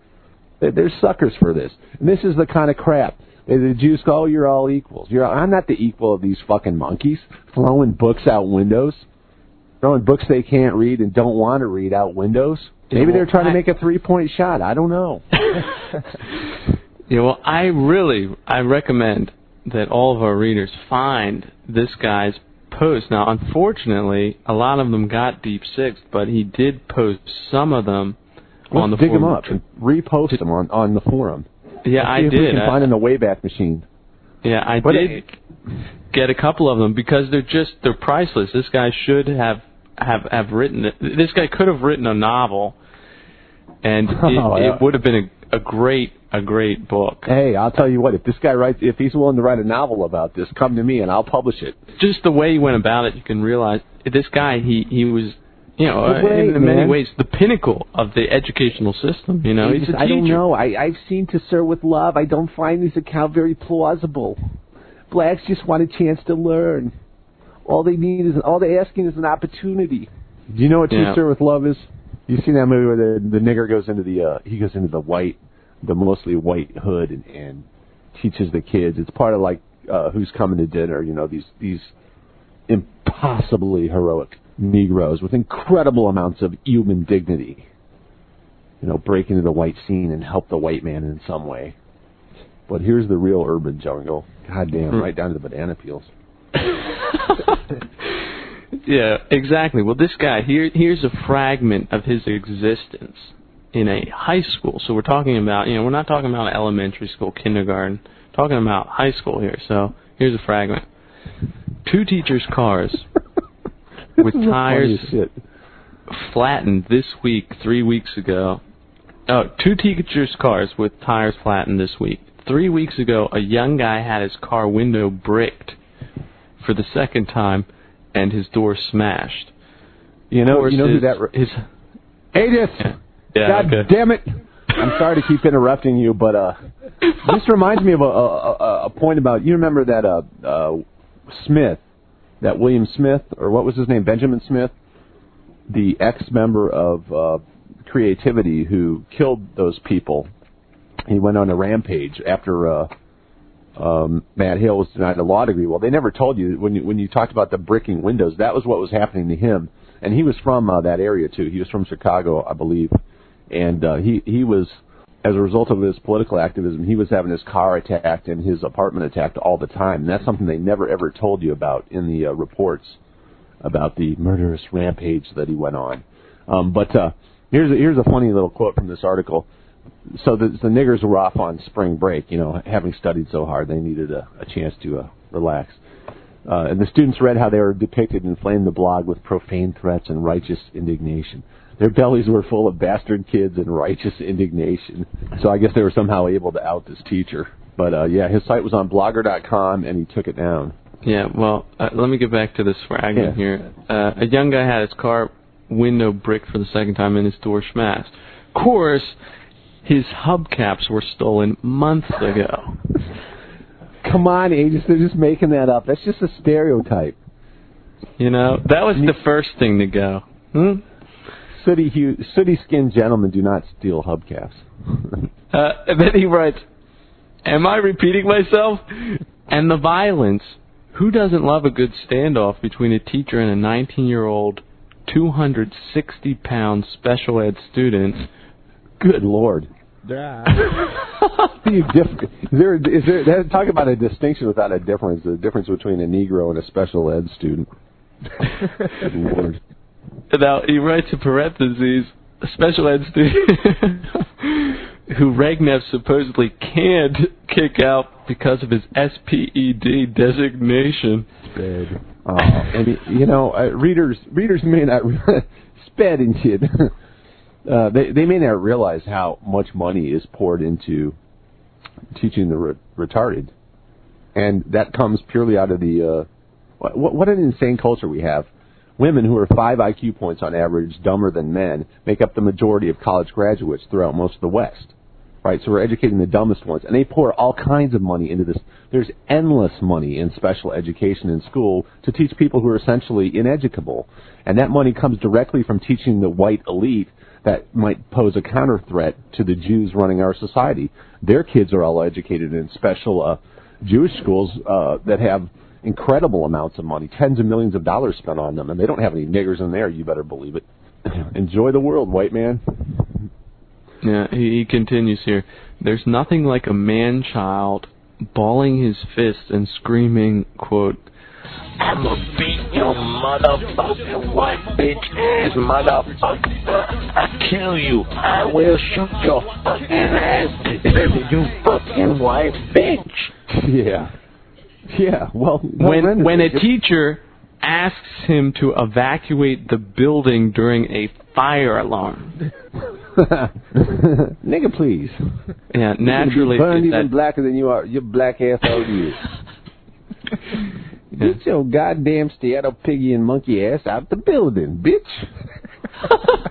They're, suckers for this. And this is the kind of crap. The Jews go, oh, you're all equals. You're, I'm not the equal of these fucking monkeys throwing books out windows, throwing books they can't read and don't want to read out windows. Maybe they're trying to make a three-point shot. I don't know. Yeah, well, I really I recommend that all of our readers find this guy's post. Now, unfortunately, a lot of them got deep sixth, but he did post some of them on the Let's dig them up and repost them on, on the forum. Yeah, Let's I did. We can I- find in the Wayback Machine. Yeah, I But did it- get a couple of them because they're just they're priceless. This guy should have have have written it. This guy could have written a novel, and it, Oh, yeah. it would have been a, great a great book. Hey, I'll tell you what. If this guy writes, if he's willing to write a novel about this, come to me and I'll publish it. Just the way he went about it, you can realize this guy he he was. You know, uh, in, in many ways, the pinnacle of the educational system. You know, He he's just- I don't know. I, I've seen To Sir with Love. I don't find this account very plausible. Blacks just want a chance to learn. All they need is all they're asking is an opportunity. Do you know what Yeah. To Sir with Love is? You seen that movie where the the nigger goes into the uh, he goes into the white, the mostly white hood and, and teaches the kids. It's part of like uh, who's coming to dinner. You know these these impossibly heroic Negroes with incredible amounts of human dignity. You know, break into the white scene and help the white man in some way. But here's the real urban jungle. God damn, Hmm. right down to the banana peels. Yeah, exactly. Well, this guy here here's a fragment of his existence in a high school. So we're talking about, you know, we're not talking about elementary school, kindergarten. Talking about high school here. So here's a fragment. Two teachers' cars with This is the tires flattened this week, three weeks ago. Oh, two teachers' cars with tires flattened this week. Three weeks ago, a young guy had his car window bricked for the second time, and his door smashed. You know, you know who his, that. Re- his Edith. yeah, God okay. damn it! I'm sorry to keep interrupting you, but uh, this reminds me of a, a, a, a point about you remember that uh, uh, Smith, that William Smith or what was his name, Benjamin Smith, the ex-member of uh, Creativity who killed those people. He went on a rampage after uh, um, Matt Hale was denied a law degree. Well, they never told you when you when you talked about the bricking windows. That was what was happening to him, and he was from uh, that area too. He was from Chicago, I believe, and uh, he he was as a result of his political activism, he was having his car attacked and his apartment attacked all the time. And that's something they never ever told you about in the uh, reports about the murderous rampage that he went on. Um, but uh, here's a, here's a funny little quote from this article. So the, the niggers were off on spring break, you know, having studied so hard, they needed a, a chance to uh, relax. Uh, and the students read how they were depicted and inflamed the blog with profane threats and righteous indignation. Their bellies were full of bastard kids and righteous indignation. So I guess they were somehow able to out this teacher. But uh, yeah, his site was on Blogger.com, and he took it down. Yeah, well, uh, let me get back to this fragment Yeah. here. Uh, a young guy had his car window bricked for the second time and his door smashed. Of course, his hubcaps were stolen months ago. Come on, Aegis, they're just making that up. That's just a stereotype. You know, that was the first thing to go. Hmm? Sooty, hu- sooty skinned gentlemen do not steal hubcaps. Uh, and then he writes, Am I repeating myself? And the violence. Who doesn't love a good standoff between a teacher and a 19 year old, 260 pound special ed student? Good lord. You diff- is there, is there, talk about a distinction without a difference, the difference between a Negro and a special ed student. Lord. Now, he writes in parentheses, a special ed student who Regneff supposedly can't kick out because of his SPED designation. Sped. Oh, and you know, uh, readers readers may not sped and shit. Uh, they they may not realize how much money is poured into teaching the re- retarded, and that comes purely out of the uh, what, what an insane culture we have. Women who are five IQ points on average dumber than men make up the majority of college graduates throughout most of the West. Right, so we're educating the dumbest ones, and they pour all kinds of money into this. There's endless money in special education in school to teach people who are essentially ineducable, and that money comes directly from teaching the white elite that might pose a counter threat to the Jews running our society. Their kids are all educated in special uh, Jewish schools uh, that have incredible amounts of money, tens of millions of dollars spent on them, and they don't have any niggers in there. You better believe it. Enjoy the world, white man. Yeah, he, continues here. There's nothing like a man child balling his fists and screaming, quote, I'ma beat your motherfucking white bitch ass motherfucker. I kill you. I will shoot your fucking ass, you fucking white bitch. Yeah, yeah. Well, when when a teacher asks him to evacuate the building during a fire alarm. nigga, please. Yeah, naturally you burned even that- blacker than you are. Your black ass out you. Get your goddamn Seattle piggy and monkey ass out the building, bitch.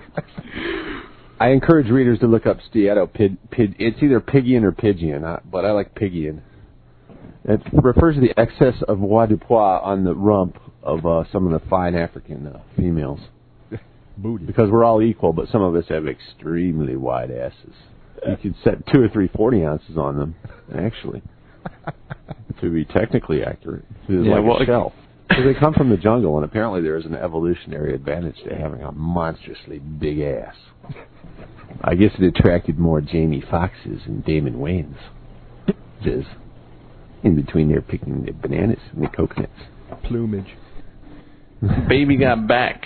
I encourage readers to look up Stiletto pid, pid. It's either Piggian or Pigeon, but I like Piggian. It refers to the excess of voix du pois on the rump of uh, some of the fine African uh, females. Booty. Because we're all equal, but some of us have extremely wide asses. You could set two or three forty ounces on them, actually, to be technically accurate. It's Yeah, like well, a shell. Because they come from the jungle, and apparently there is an evolutionary advantage to having a monstrously big ass. I guess it attracted more Jamie Foxes and Damon Wayans. Viz. In between there picking the bananas and the coconuts. Plumage. baby got back.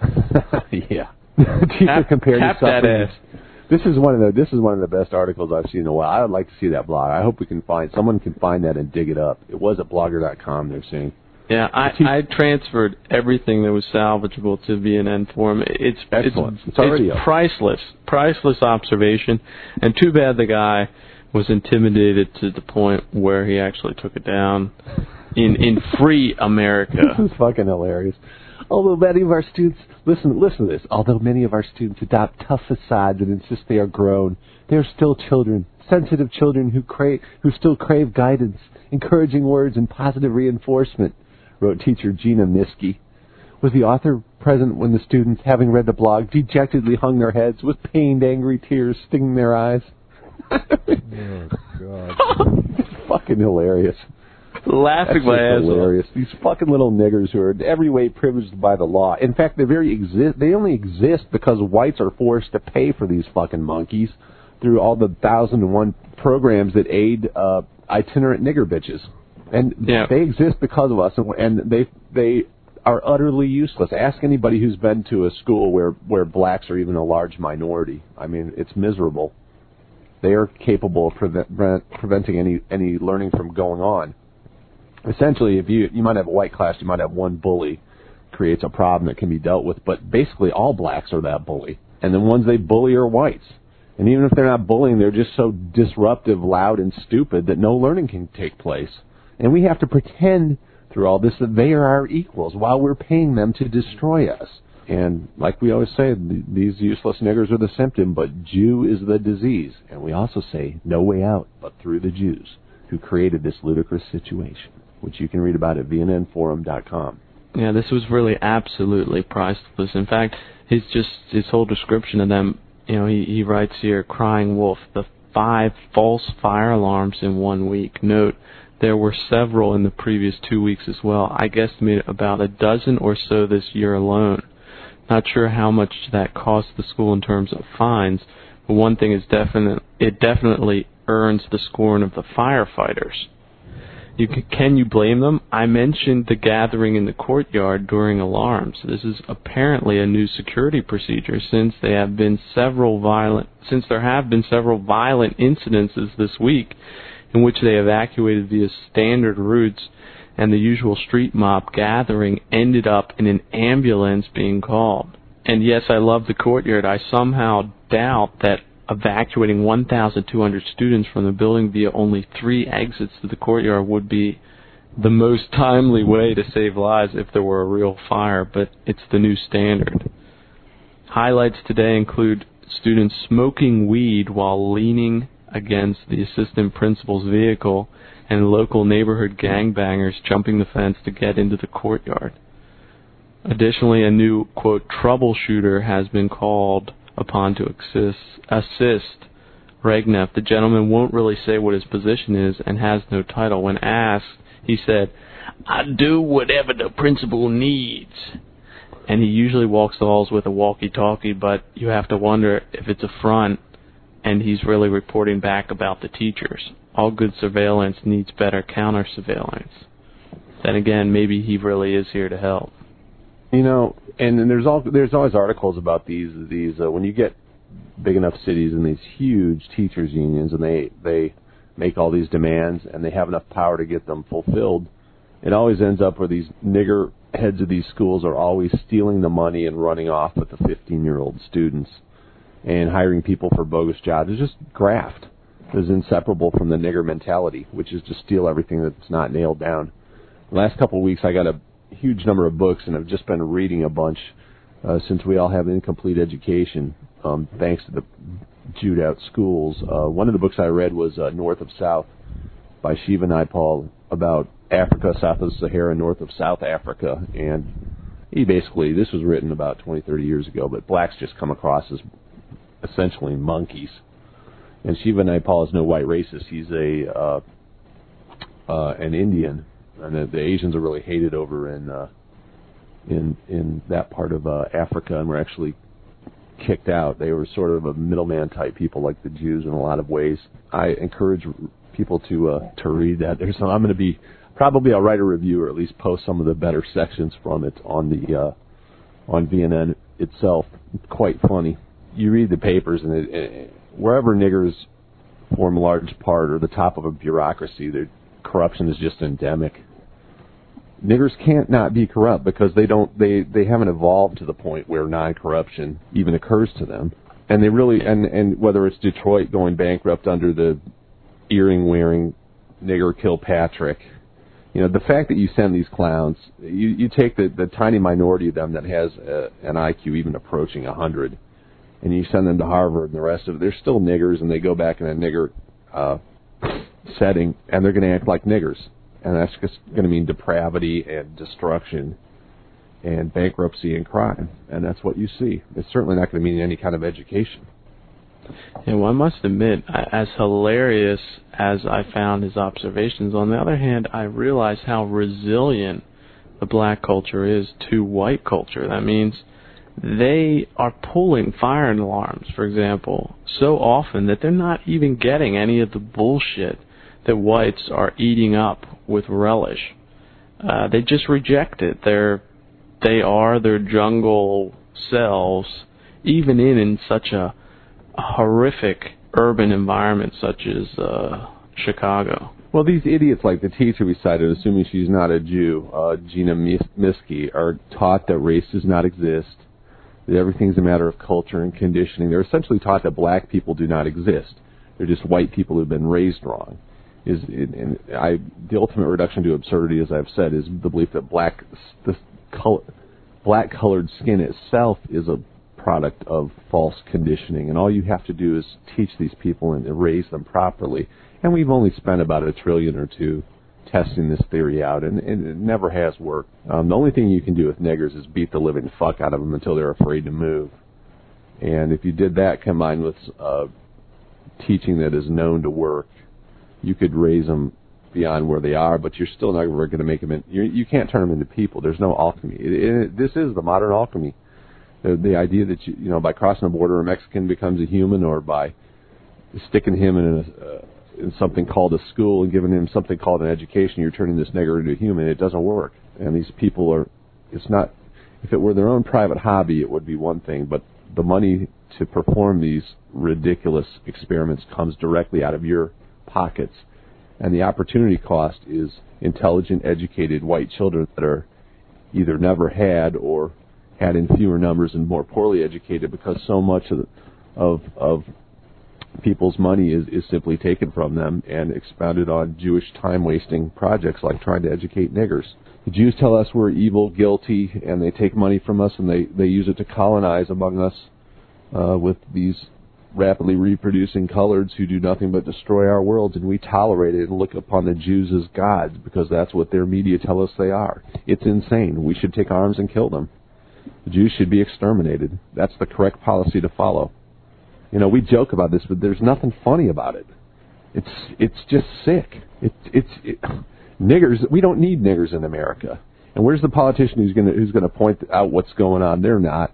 yeah. Tap- compared tap himself that ass. This is one of the this is one of the best articles I've seen in a while. I would like to see that blog. I hope we can find someone can find that and dig it up. It was at blogger.com. They're saying Yeah, I, I transferred everything that was salvageable to VNN form. It's Excellent. It's, It's already up. priceless, priceless observation, and too bad the guy was intimidated to the point where he actually took it down in in free America. this is fucking hilarious. Although many of our students listen listen to this. Although many of our students adopt tough facades and insist they are grown, they are still children, sensitive children who crave who still crave guidance, encouraging words, and positive reinforcement. Wrote teacher Gina Miskey. Was the author present when the students, having read the blog, dejectedly hung their heads with pained, angry tears stinging their eyes? Oh, God. fucking hilarious. Laughing That's my ass off. These fucking little niggers who are in every way privileged by the law. In fact, they very exist. They only exist because whites are forced to pay for these fucking monkeys through all the thousand and one programs that aid uh, itinerant nigger bitches, and Yeah. they exist because of us, and, and they they are utterly useless. Ask anybody who's been to a school where where blacks are even a large minority. I mean, it's miserable. They are capable of prevent, prevent, preventing any any learning from going on essentially if you you might have a white class you might have one bully creates a problem that can be dealt with but basically all blacks are that bully. And the ones they bully are whites. And even if they're not bullying they're just so disruptive loud and stupid that no learning can take place. And we have to pretend through all this that they are our equals while we're paying them to destroy us. And like we always say th- these useless niggers are the symptom but jew is the disease. And we also say no way out but through the jews who created this ludicrous situation which you can read about at vnnforum.com. Yeah, this was really absolutely priceless. In fact, his just his whole description of them, you know, he, he writes here, crying wolf, the five false fire alarms in one week. Note, there were several in the previous two weeks as well. I guesstimate about a dozen or so this year alone. Not sure how much that cost the school in terms of fines, but one thing is definite, it definitely earns the scorn of the firefighters. You can, can you blame them? I mentioned the gathering in the courtyard during alarms. This is apparently a new security procedure since they have been several violent since there have been several violent incidences this week in which they evacuated via standard routes and the usual street mob gathering ended up in an ambulance being called. And yes, I love the courtyard. I somehow doubt that evacuating 1,200 students from the building via only three exits to the courtyard would be the most timely way to save lives if there were a real fire, but it's the new standard. Highlights today include students smoking weed while leaning against the assistant principal's vehicle and local neighborhood gangbangers jumping the fence to get into the courtyard. Additionally, a new, quote, troubleshooter has been called upon to assist, assist Regneff. The gentleman won't really say what his position is and has no title. When asked, he said, I do whatever the principal needs. And he usually walks the halls with a walkie-talkie, but you have to wonder if it's a front and he's really reporting back about the teachers. All good surveillance needs better counter surveillance. Then again, maybe he really is here to help. You know, and, and there's all there's always articles about these these uh, when you get big enough cities and these huge teachers unions and they they make all these demands and they have enough power to get them fulfilled. It always ends up where these nigger heads of these schools are always stealing the money and running off with the 15 year old students and hiring people for bogus jobs. It's just graft. Is inseparable from the nigger mentality, which is to steal everything that's not nailed down. The last couple of weeks, I got a huge number of books, and I've just been reading a bunch uh, since we all have incomplete education, um, thanks to the Jewed out schools. Uh, one of the books I read was uh, North of South by Shiva Naipaul about Africa, south of the Sahara, north of South Africa, and he basically this was written about 20, 30 years ago, but blacks just come across as essentially monkeys. And Shiva Naipaul is no white racist. He's a uh, uh, an Indian, and the, the Asians are really hated over in uh, in in that part of uh, Africa, and were actually kicked out. They were sort of a middleman type people, like the Jews, in a lot of ways. I encourage people to uh, to read that. There's some, I'm going to be probably I'll write a review or at least post some of the better sections from it on the uh, on VNN itself. Quite funny. You read the papers, and it, it, wherever niggers form a large part or the top of a bureaucracy, their corruption is just endemic. Niggers can't not be corrupt because they don't they they haven't evolved to the point where non-corruption even occurs to them. And they really and and whether it's Detroit going bankrupt under the earring wearing nigger Kilpatrick, you know the fact that you send these clowns, you you take the the tiny minority of them that has a, an IQ even approaching a hundred, and you send them to Harvard and the rest of they're still niggers and they go back in a nigger uh, setting and they're going to act like niggers. And that's just going to mean depravity and destruction and bankruptcy and crime. And that's what you see. It's certainly not going to mean any kind of education. And I must admit, as hilarious as I found his observations, on the other hand, I realize how resilient the black culture is to white culture. That means they are pulling fire alarms, for example, so often that they're not even getting any of the bullshit that whites are eating up with relish. Uh, they just reject it. They're they are their jungle selves, even in in such a, horrific urban environment such as uh, Chicago. Well, these idiots like the teacher we cited, assuming she's not a Jew, uh, Gina Miski, are taught that race does not exist that everything's a matter of culture and conditioning. They're essentially taught that black people do not exist. They're just white people who've been raised wrong. Is and I the ultimate reduction to absurdity, as I've said, is the belief that black the color, black colored skin itself is a product of false conditioning, and all you have to do is teach these people and raise them properly. And we've only spent about a trillion or two testing this theory out, and, and it never has worked. Um, the only thing you can do with niggers is beat the living fuck out of them until they're afraid to move. And if you did that combined with uh, teaching that is known to work, you could raise them beyond where they are, but you're still never going to make them. In, you're, you can't turn them into people. There's no alchemy. It, it, this is the modern alchemy. The, the idea that you, you know, by crossing a border, a Mexican becomes a human, or by sticking him in a, uh, in something called a school and giving him something called an education, you're turning this nigger into a human. It doesn't work. And these people are. It's not. If it were their own private hobby, it would be one thing, but the money to perform these ridiculous experiments comes directly out of your pockets. And the opportunity cost is intelligent, educated white children that are either never had or had in fewer numbers and more poorly educated because so much of of, of people's money is, is simply taken from them and expounded on Jewish time wasting projects like trying to educate niggers. The Jews tell us we're evil, guilty, and they take money from us and they, they use it to colonize among us uh, with these rapidly reproducing coloreds who do nothing but destroy our worlds, and we tolerate it and look upon the Jews as gods because that's what their media tell us they are. It's insane. We should take arms and kill them. The Jews should be exterminated. That's the correct policy to follow. You know, we joke about this, but there's nothing funny about it. It's it's just sick. It's it's it, niggers. We don't need niggers in America. And where's the politician who's going to who's going to point out what's going on? They're not.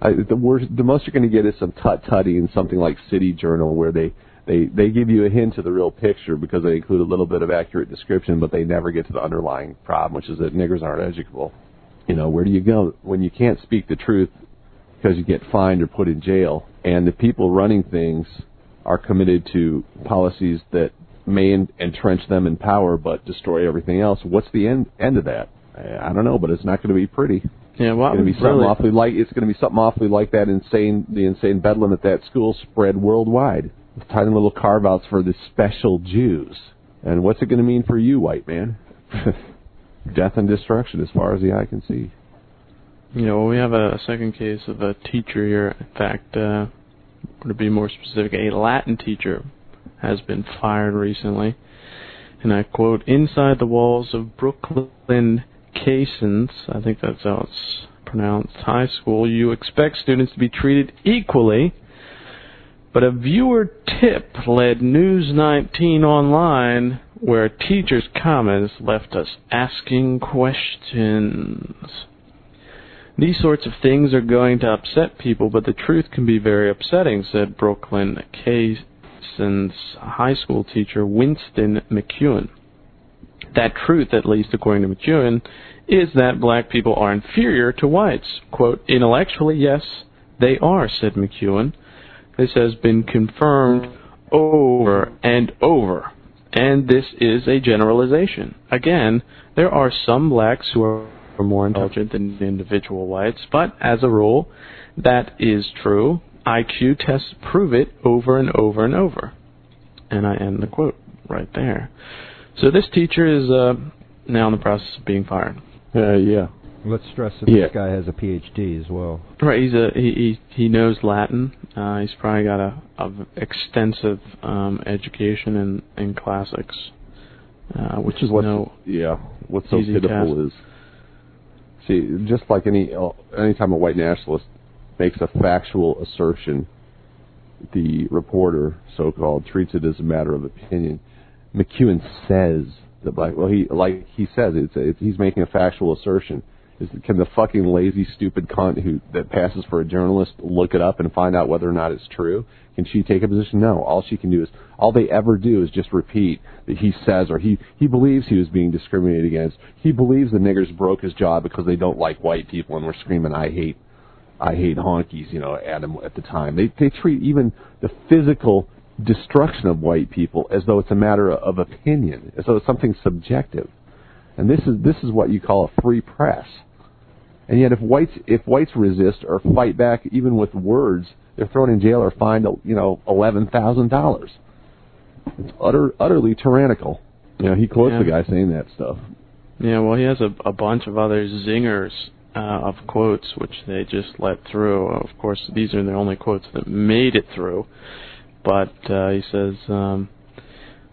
I, the worst, the most you're going to get is some tut tutty in something like City Journal, where they they they give you a hint to the real picture because they include a little bit of accurate description, but they never get to the underlying problem, which is that niggers aren't educable. You know, where do you go when you can't speak the truth because you get fined or put in jail, and the people running things are committed to policies that may entrench them in power but destroy everything else? What's the end end of that? I don't know, but it's not going to be pretty. Yeah, well, It's going to be something really, awfully like it's going to be something awfully like that insane the insane bedlam at that school spread worldwide with tiny little carve outs for the special Jews. And what's it going to mean for you, white man? Death and destruction, as far as the eye can see. You know, we have a, a second case of a teacher here. In fact, uh, to be more specific, a Latin teacher has been fired recently. And I quote, Inside the walls of Brooklyn Casons, I think that's how it's pronounced, high school, you expect students to be treated equally. But a viewer tip led News 19 online where teachers' comments left us asking questions. These sorts of things are going to upset people, but the truth can be very upsetting, said Brooklyn Cason's high school teacher Winston McEwen. That truth, at least according to McEwen, is that black people are inferior to whites. Quote, intellectually, yes, they are, said McEwen. This has been confirmed over and over. And this is a generalization. Again, there are some blacks who are more intelligent than individual whites, but as a rule, that is true. IQ tests prove it over and over and over. And I end the quote right there. So this teacher is uh, now in the process of being fired. Uh, yeah. Let's stress that Yeah. this guy has a PhD as well. Right, he's a he he, he knows Latin. Uh, he's probably got a, a extensive um, education in in classics, uh, which is what's no yeah. What's so pitiful task. is see, just like any any time a white nationalist makes a factual assertion, the reporter, so called, treats it as a matter of opinion. McEwen says that black. Well, he like he says it's, it's he's making a factual assertion. Is can the fucking lazy stupid cunt who that passes for a journalist look it up and find out whether or not it's true? Can she take a position? No. All she can do is all they ever do is just repeat that he says or he he believes he was being discriminated against. He believes the niggers broke his jaw because they don't like white people and were screaming I hate I hate honkies, you know, at him at the time. They they treat even the physical destruction of white people as though it's a matter of opinion, as though it's something subjective. And this is this is what you call a free press. And yet, if whites if whites resist or fight back, even with words, they're thrown in jail or fined, you know, eleven thousand dollars. It's utter utterly tyrannical. You know, he quotes Yeah. the guy saying that stuff. Yeah, well, he has a, a bunch of other zingers uh, of quotes which they just let through. Of course, these are the only quotes that made it through. But uh, he says, um,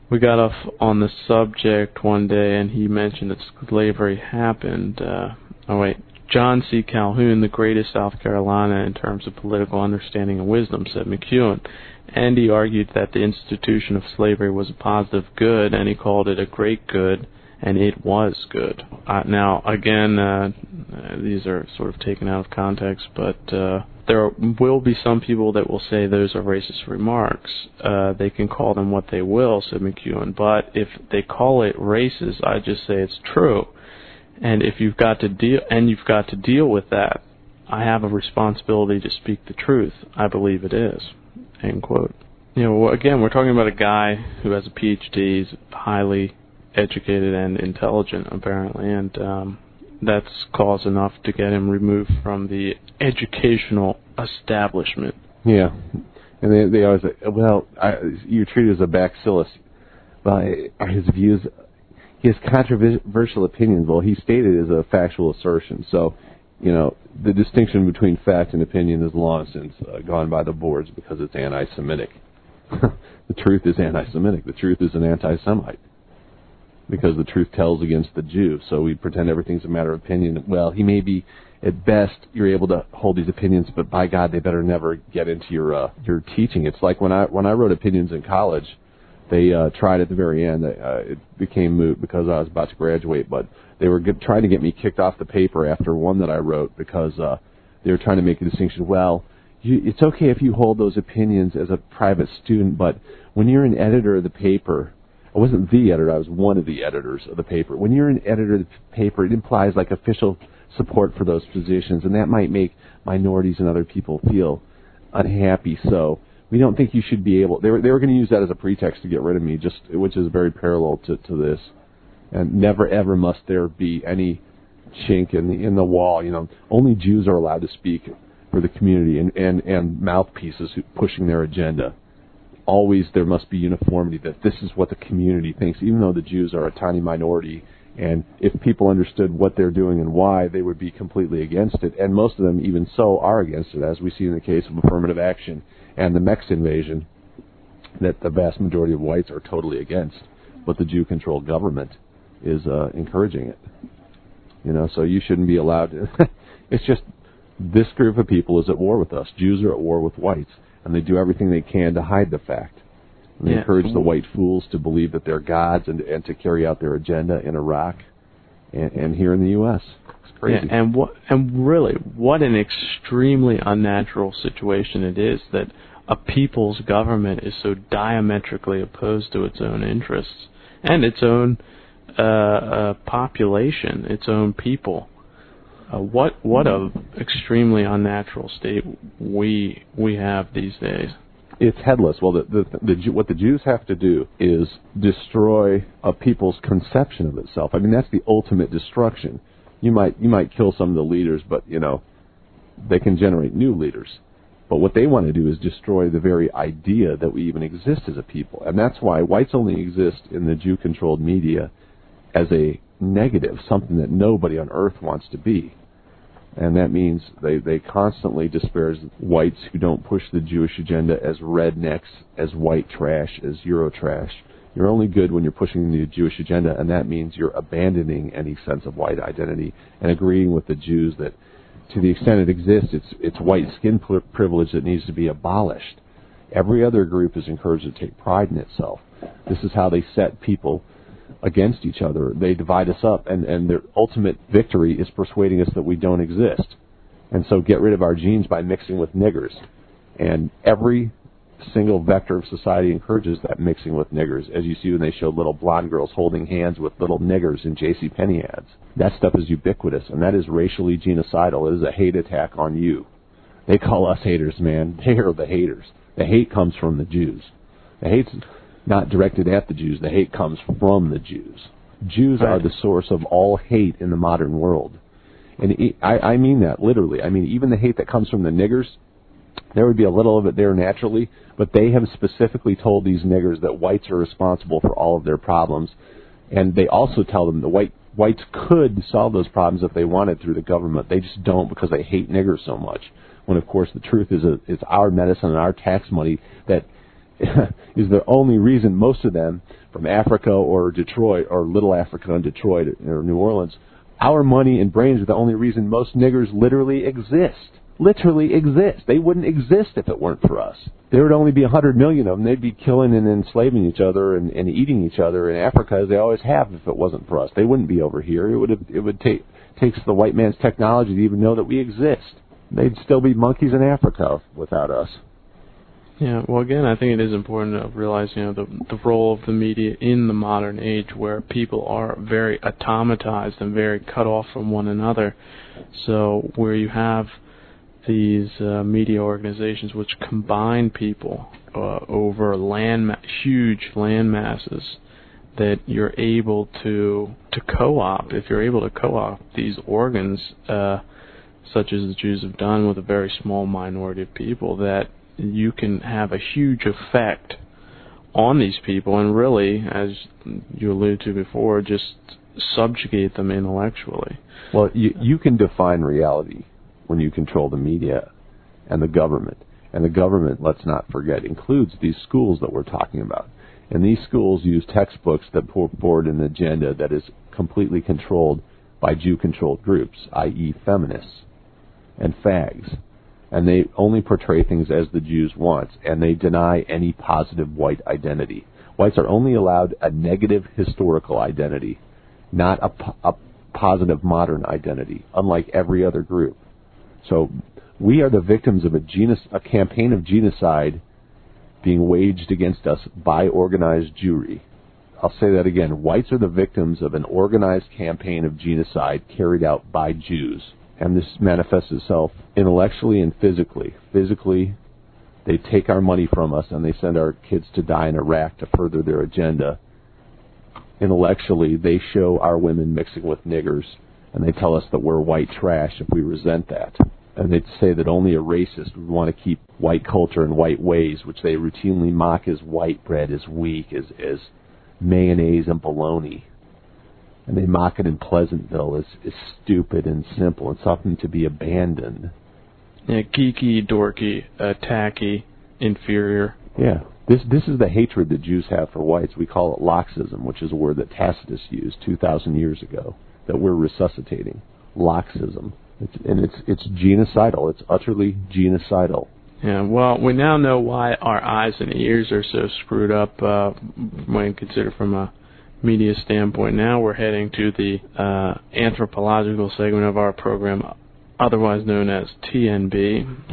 we got off on the subject one day, and he mentioned that slavery happened. Uh, oh wait, John C. Calhoun, the greatest South Carolina in terms of political understanding and wisdom, said McEwen. And he argued that the institution of slavery was a positive good, and he called it a great good, and it was good. Uh, now, again, uh, these are sort of taken out of context, but uh, there will be some people that will say those are racist remarks. Uh, they can call them what they will, said McEwen. But if they call it racist, I just say it's true. And if you've got to deal, and you've got to deal with that, I have a responsibility to speak the truth. I believe it is. End quote. You know, again, we're talking about a guy who has a PhD, he's highly educated and intelligent, apparently, and um, that's cause enough to get him removed from the educational establishment. Yeah, and they they always say, well, I, you're treated as a bacillus. By his views, has controversial opinions. Well, he stated as a factual assertion. So, you know, the distinction between fact and opinion is long since uh, gone by the boards because it's anti-Semitic. the truth is anti-Semitic. The truth is an anti-Semite because the truth tells against the Jew. So we pretend everything's a matter of opinion. Well, he may be at best you're able to hold these opinions, but by God, they better never get into your uh, your teaching. It's like when I when I wrote opinions in college, they uh, tried at the very end. Uh, it became moot because I was about to graduate, but they were get, trying to get me kicked off the paper after one that I wrote because uh, they were trying to make a distinction. Well, you, it's okay if you hold those opinions as a private student, but when you're an editor of the paper, I wasn't the editor, I was one of the editors of the paper. When you're an editor of the paper, it implies like official support for those positions, and that might make minorities and other people feel unhappy. So we don't think you should be able. They were they were going to use that as a pretext to get rid of me, just which is very parallel to to this. And never ever must there be any chink in the in the wall. You know, only Jews are allowed to speak for the community and and and mouthpieces pushing their agenda always there must be uniformity that this is what the community thinks, even though the Jews are a tiny minority. And if people understood what they're doing and why, they would be completely against it. And most of them, even so, are against it, as we see in the case of affirmative action and the Mex invasion, that the vast majority of whites are totally against. But the Jew controlled government is uh, encouraging it. You know, so you shouldn't be allowed to. it's just this group of people is at war with us. Jews are at war with whites and they do everything they can to hide the fact. And they Yeah. encourage the white fools to believe that they're gods and and to carry out their agenda in Iraq and, and here in the U.S. It's crazy. Yeah, and what and really what an extremely unnatural situation it is that a people's government is so diametrically opposed to its own interests and its own uh, uh, population, its own people. Uh, what what a extremely unnatural state we we have these days. it's headless. Well, the, the, the what the Jews have to do is destroy a people's conception of itself. I mean, that's the ultimate destruction. You might you might kill some of the leaders, but you know they can generate new leaders. But what they want to do is destroy the very idea that we even exist as a people, and that's why whites only exist in the Jew-controlled media as a negative, something that nobody on earth wants to be and that means they they constantly disparage whites who don't push the Jewish agenda as rednecks, as white trash, as Euro trash. You're only good when you're pushing the Jewish agenda, and that means you're abandoning any sense of white identity and agreeing with the Jews that, to the extent it exists, it's it's white skin pri- privilege that needs to be abolished. Every other group is encouraged to take pride in itself. This is how they set people against each other. They divide us up, and, and their ultimate victory is persuading us that we don't exist. And so get rid of our genes by mixing with niggers. And every single vector of society encourages that mixing with niggers, as you see when they show little blonde girls holding hands with little niggers in J.C. Penney ads. That stuff is ubiquitous, and that is racially genocidal. It is a hate attack on you. They call us haters, man. They are the haters. The hate comes from the Jews. The hate's not directed at the Jews. The hate comes from the Jews. Jews are the source of all hate in the modern world. And I, I mean that literally. I mean, even the hate that comes from the niggers, there would be a little of it there naturally, but they have specifically told these niggers that whites are responsible for all of their problems. And they also tell them the white whites could solve those problems if they wanted through the government. They just don't because they hate niggers so much. When of course the truth is uh, a, it's our medicine and our tax money that is the only reason most of them from Africa or Detroit or Little Africa and Detroit or New Orleans, our money and brains are the only reason most niggers literally exist. Literally exist. They wouldn't exist if it weren't for us. There would only be a hundred million of them. They'd be killing and enslaving each other and, and eating each other in Africa as they always have if it wasn't for us. They wouldn't be over here. It would have, it would take takes the white man's technology to even know that we exist. They'd still be monkeys in Africa without us. Yeah, well, again, I think it is important to realize, you know, the the role of the media in the modern age, where people are very automatized and very cut off from one another. So, where you have these uh, media organizations which combine people uh, over land, ma- huge land masses, that you're able to to co-op. If you're able to co-op these organs, uh, such as the Jews have done with a very small minority of people, that you can have a huge effect on these people and really, as you alluded to before, just subjugate them intellectually. Well, you you can define reality when you control the media and the government. And the government, let's not forget, includes these schools that we're talking about. And these schools use textbooks that forward an agenda that is completely controlled by Jew controlled groups, i.e., feminists and fags. And they only portray things as the Jews want, and they deny any positive white identity. Whites are only allowed a negative historical identity, not a, a positive modern identity, unlike every other group. So we are the victims of a, genus- a campaign of genocide being waged against us by organized Jewry. I'll say that again. Whites are the victims of an organized campaign of genocide carried out by Jews. And this manifests itself intellectually and physically. Physically, they take our money from us and they send our kids to die in Iraq to further their agenda. Intellectually, they show our women mixing with niggers and they tell us that we're white trash if we resent that and they'd say that only a racist would want to keep white culture and white ways, which they routinely mock as white bread, as weak, as as mayonnaise and bologna. And they mock it in Pleasantville as, as stupid and simple and something to be abandoned. Yeah, geeky, dorky, uh, tacky, inferior. Yeah. This this is the hatred that Jews have for whites. We call it Loxism, which is a word that Tacitus used two thousand years ago, that we're resuscitating. Loxism. It's, and it's it's genocidal. It's utterly genocidal. Yeah, well, we now know why our eyes and ears are so screwed up uh, when considered from a media standpoint. Now we're heading to the uh, anthropological segment of our program, otherwise known as TNB.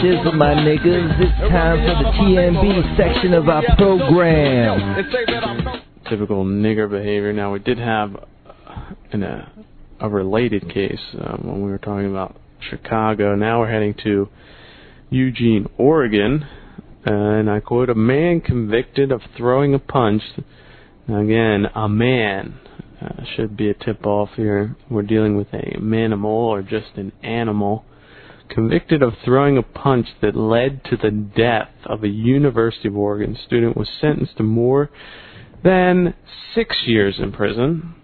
Shizzle my niggas, it's time for the TNB section of our program. Typical nigger behavior. Now we did have in a a related case um, when we were talking about Chicago. Now we're heading to Eugene, Oregon, and I quote: "A man convicted of throwing a punch." Again, a man uh, should be a tip-off here. We're dealing with a manimal or just an animal. Convicted of throwing a punch that led to the death of a University of Oregon student was sentenced to more than six years in prison.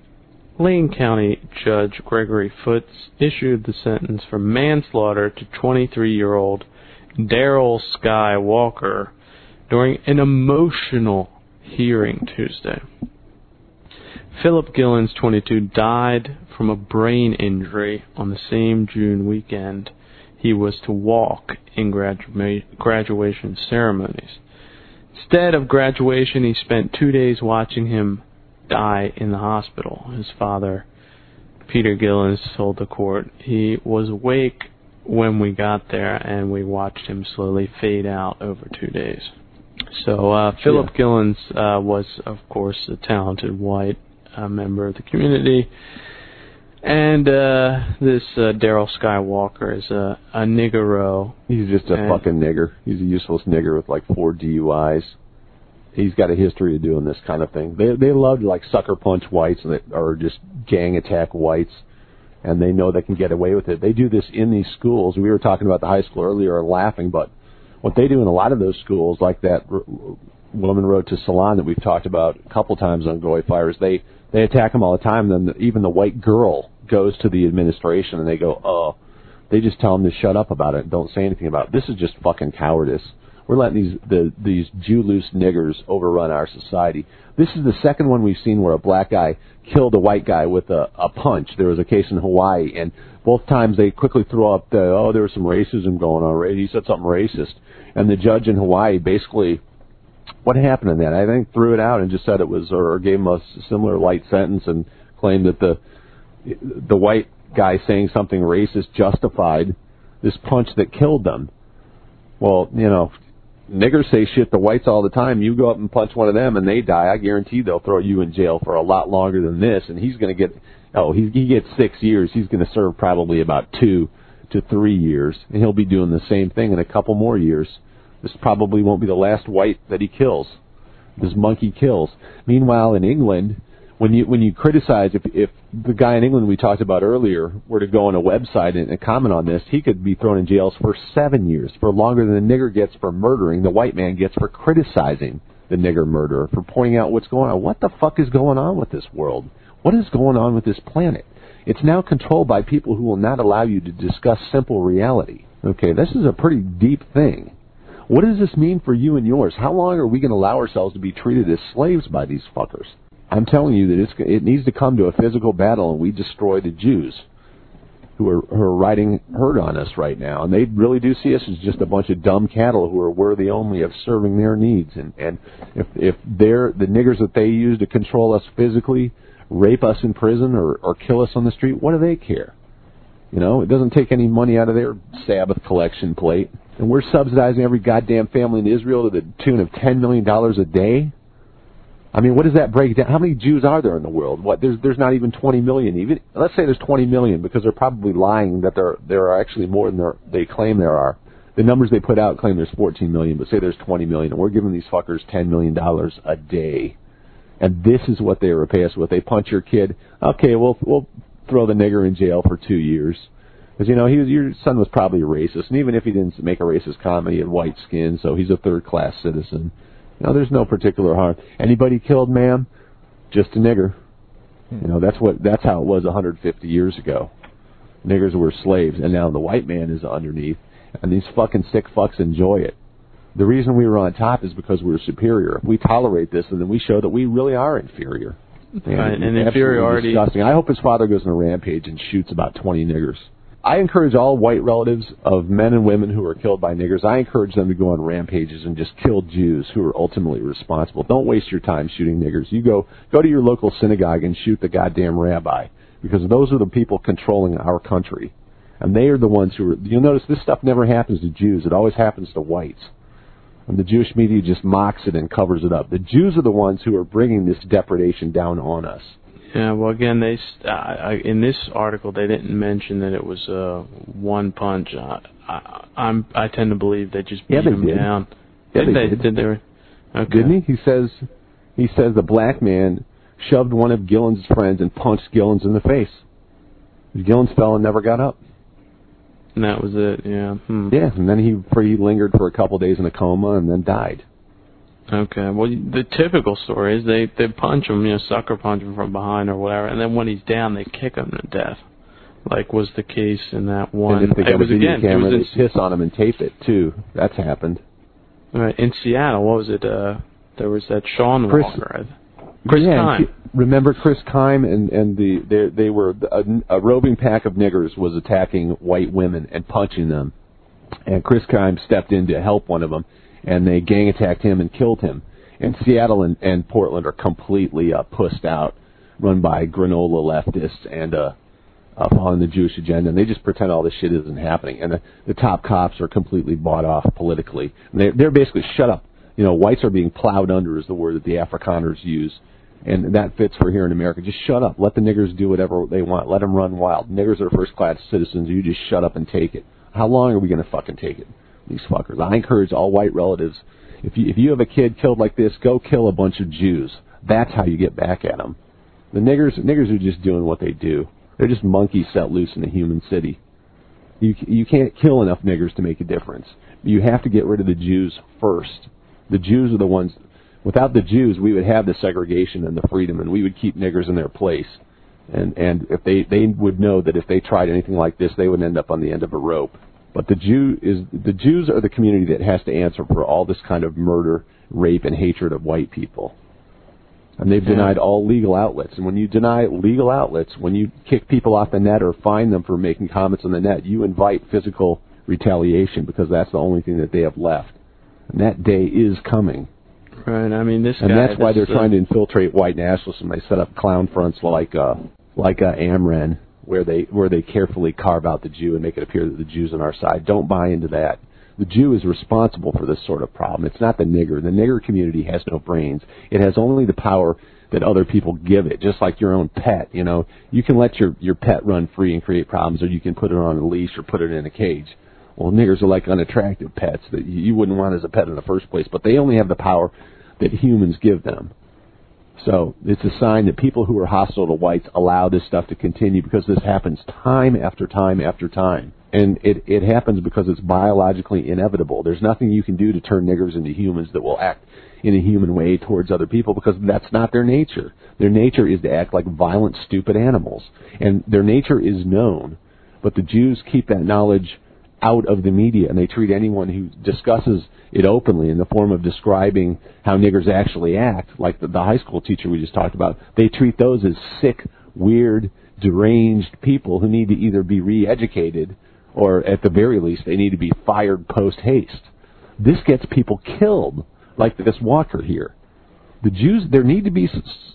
Lane County Judge Gregory Foots issued the sentence for manslaughter to 23 year old Daryl Skywalker during an emotional hearing Tuesday. Philip Gillens, 22, died from a brain injury on the same June weekend he was to walk in gradua- graduation ceremonies. Instead of graduation, he spent two days watching him die in the hospital. His father, Peter Gillens, told the court he was awake when we got there and we watched him slowly fade out over two days. So uh, Philip Yeah. Gillens uh, was, of course, a talented white uh, member of the community. And uh, this uh, Daryl Skywalker is a, a niggero. He's just a fucking nigger. He's a useless nigger with like four DUIs. He's got a history of doing this kind of thing. They they love to like sucker punch whites and they, or just gang attack whites, and they know they can get away with it. They do this in these schools. We were talking about the high school earlier laughing, but what they do in a lot of those schools, like that woman road to Salon that we've talked about a couple times on Goy Fires, they they attack them all the time. Then even the white girl goes to the administration and they go, "Oh, They just tell them to shut up about it don't say anything about it. This is just fucking cowardice. We're letting these the these Jew loose niggers overrun our society. This is the second one we've seen where a black guy killed a white guy with a, a punch. There was a case in Hawaii, and both times they quickly threw up the oh there was some racism going on. He said something racist, and the judge in Hawaii basically what happened in that? I think threw it out and just said it was, or gave him a similar light sentence and claimed that the the white guy saying something racist justified this punch that killed them. Well, you know, niggers say shit to whites all the time. You go up and punch one of them and they die. I guarantee they'll throw you in jail for a lot longer than this. And he's going to get, oh, he, he gets six years. He's going to serve probably about two to three years. And he'll be doing the same thing in a couple more years. This probably won't be the last white that he kills. This monkey kills. Meanwhile, in England, when you when you criticize if if the guy in England we talked about earlier were to go on a website and, and comment on this, he could be thrown in jail for seven years, for longer than the nigger gets for murdering. The white man gets for criticizing the nigger murderer, for pointing out what's going on. What the fuck is going on with this world? What is going on with this planet? It's now controlled by people who will not allow you to discuss simple reality. Okay, this is a pretty deep thing. What does this mean for you and yours? How long are we going to allow ourselves to be treated as slaves by these fuckers? I'm telling you that it's, it needs to come to a physical battle, and we destroy the Jews who are, who are riding herd on us right now, and they really do see us as just a bunch of dumb cattle who are worthy only of serving their needs. And and if if they're the niggers that they use to control us physically, rape us in prison or or kill us on the street, what do they care? You know, it doesn't take any money out of their Sabbath collection plate, and we're subsidizing every goddamn family in Israel to the tune of ten million dollars a day. I mean, what does that break down? How many Jews are there in the world? What there's there's not even 20 million. Even let's say there's 20 million because they're probably lying that there there are actually more than there, they claim there are. The numbers they put out claim there's 14 million, but say there's 20 million, and we're giving these fuckers 10 million dollars a day. And this is what they repay us with. They punch your kid. Okay, we'll we'll throw the nigger in jail for two years. Because you know he was, your son was probably a racist, and even if he didn't make a racist comment, he had white skin, so he's a third class citizen. Know, there's no particular harm. Anybody killed, ma'am? Just a nigger. Hmm. You know, that's what that's how it was 150 years ago. Niggers were slaves, and now the white man is underneath, and these fucking sick fucks enjoy it. The reason we were on top is because we were superior. If we tolerate this, and then we show that we really are inferior. Man, Right, and inferiority- Disgusting. I hope his father goes on a rampage and shoots about 20 niggers. I encourage all white relatives of men and women who are killed by niggers. I encourage them to go on rampages and just kill Jews who are ultimately responsible. Don't waste your time shooting niggers. You go go to your local synagogue and shoot the goddamn rabbi because those are the people controlling our country, and they are the ones who are. You'll notice this stuff never happens to Jews. It always happens to whites. And the Jewish media just mocks it and covers it up. The Jews are the ones who are bringing this depredation down on us. Yeah, well, again, they I, in this article they didn't mention that it was uh, one punch. I, I, I'm I tend to believe they just beat Yeah, they him did. down. Yeah, did they they? did. they? Okay. Didn't he? He says he says the black man shoved one of Gillen's friends and punched Gillens in the face. Gillens fell and never got up. And that was it. Yeah. Hmm. Yeah, and then he he lingered for a couple days in a coma and then died. Okay. Well, the typical story is they they punch him, you know, sucker punch him from behind or whatever, and then when he's down, they kick him to death, like was the case in that one. and if they got it was a video again. camera, it was they piss on him and tape it too. That's happened. in, right, in Seattle. What was it? Uh, there was that Sean Chris- Walker. Chris yeah, Kime. remember Kris Kime and and the they they were a, a roving pack of niggers was attacking white women and punching them, and Kris Kime stepped in to help one of them, and they gang attacked him and killed him. And Seattle and, and Portland are completely uh, pussed out, run by granola leftists and uh, uh, following the Jewish agenda, and they just pretend all this shit isn't happening. And the, the top cops are completely bought off politically. And they, they're basically shut up. You know, whites are being plowed under is the word that the Afrikaners use, and that fits for here in America. Just shut up. Let the niggers do whatever they want. Let them run wild. Niggers are first class citizens. You just shut up and take it. How long are we going to fucking take it? These fuckers. I encourage all white relatives. If you if you have a kid killed like this, go kill a bunch of Jews. That's how you get back at them. The niggers niggers are just doing what they do. They're just monkeys set loose in a human city. You you can't kill enough niggers to make a difference. You have to get rid of the Jews first. The Jews are the ones. Without the Jews, we would have the segregation and the freedom, and we would keep niggers in their place. and and if they they would know that if they tried anything like this, they would end up on the end of a rope. But the Jew is the Jews are the community that has to answer for all this kind of murder, rape, and hatred of white people. And they've denied all legal outlets. And when you deny legal outlets, when you kick people off the net or fine them for making comments on the net, you invite physical retaliation because that's the only thing that they have left. And that day is coming. Right. I mean, this And guy. that's why they're uh, trying to infiltrate white nationalism. They set up clown fronts like uh, like uh, Amren, where they where they carefully carve out the Jew and make it appear that the Jew's on our side. Don't buy into that. The Jew is responsible for this sort of problem. It's not the nigger. The nigger community has no brains. It has only the power that other people give it, just like your own pet. You know, you can let your your pet run free and create problems, or you can put it on a leash or put it in a cage. Well, niggers are like unattractive pets that you wouldn't want as a pet in the first place, but they only have the power that humans give them. So it's a sign that people who are hostile to whites allow this stuff to continue because this happens time after time after time. And it, it happens because it's biologically inevitable. There's nothing you can do to turn niggers into humans that will act in a human way towards other people because that's not their nature. Their nature is to act like violent, stupid animals. And their nature is known. But the Jews keep that knowledge out of the media and they treat anyone who discusses it openly in the form of describing how niggers actually act, like the, the high school teacher we just talked about, they treat those as sick, weird, deranged people who need to either be re-educated or at the very least they need to be fired post haste. This gets people killed, like this Walker here. The Jews, there need to be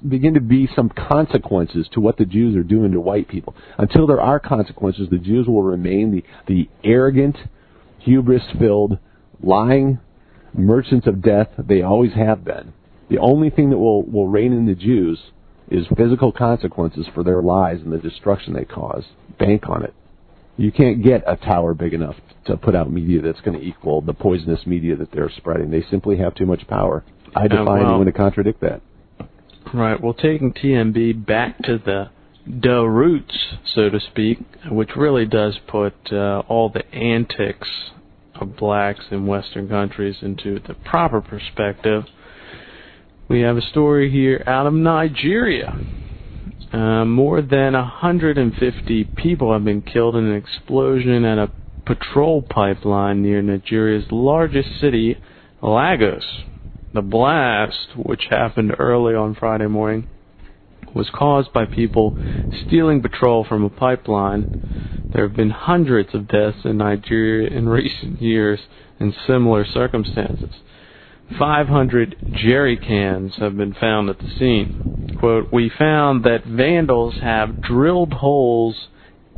begin to be some consequences to what the Jews are doing to white people. Until there are consequences, the Jews will remain the, the arrogant, hubris-filled, lying merchants of death they always have been. The only thing that will, will rein in the Jews is physical consequences for their lies and the destruction they cause. Bank on it. You can't get a tower big enough to put out media that's going to equal the poisonous media that they're spreading. They simply have too much power. I defy well- anyone to contradict that. Right. Well, taking TNB back to the the roots, so to speak, which really does put uh, all the antics of blacks in Western countries into the proper perspective. We have a story here out of Nigeria. Uh, more than 150 people have been killed in an explosion at a petrol pipeline near Nigeria's largest city, Lagos. The blast, which happened early on Friday morning, was caused by people stealing petrol from a pipeline. There have been hundreds of deaths in Nigeria in recent years in similar circumstances. 500 jerry cans have been found at the scene. Quote, We found that vandals have drilled holes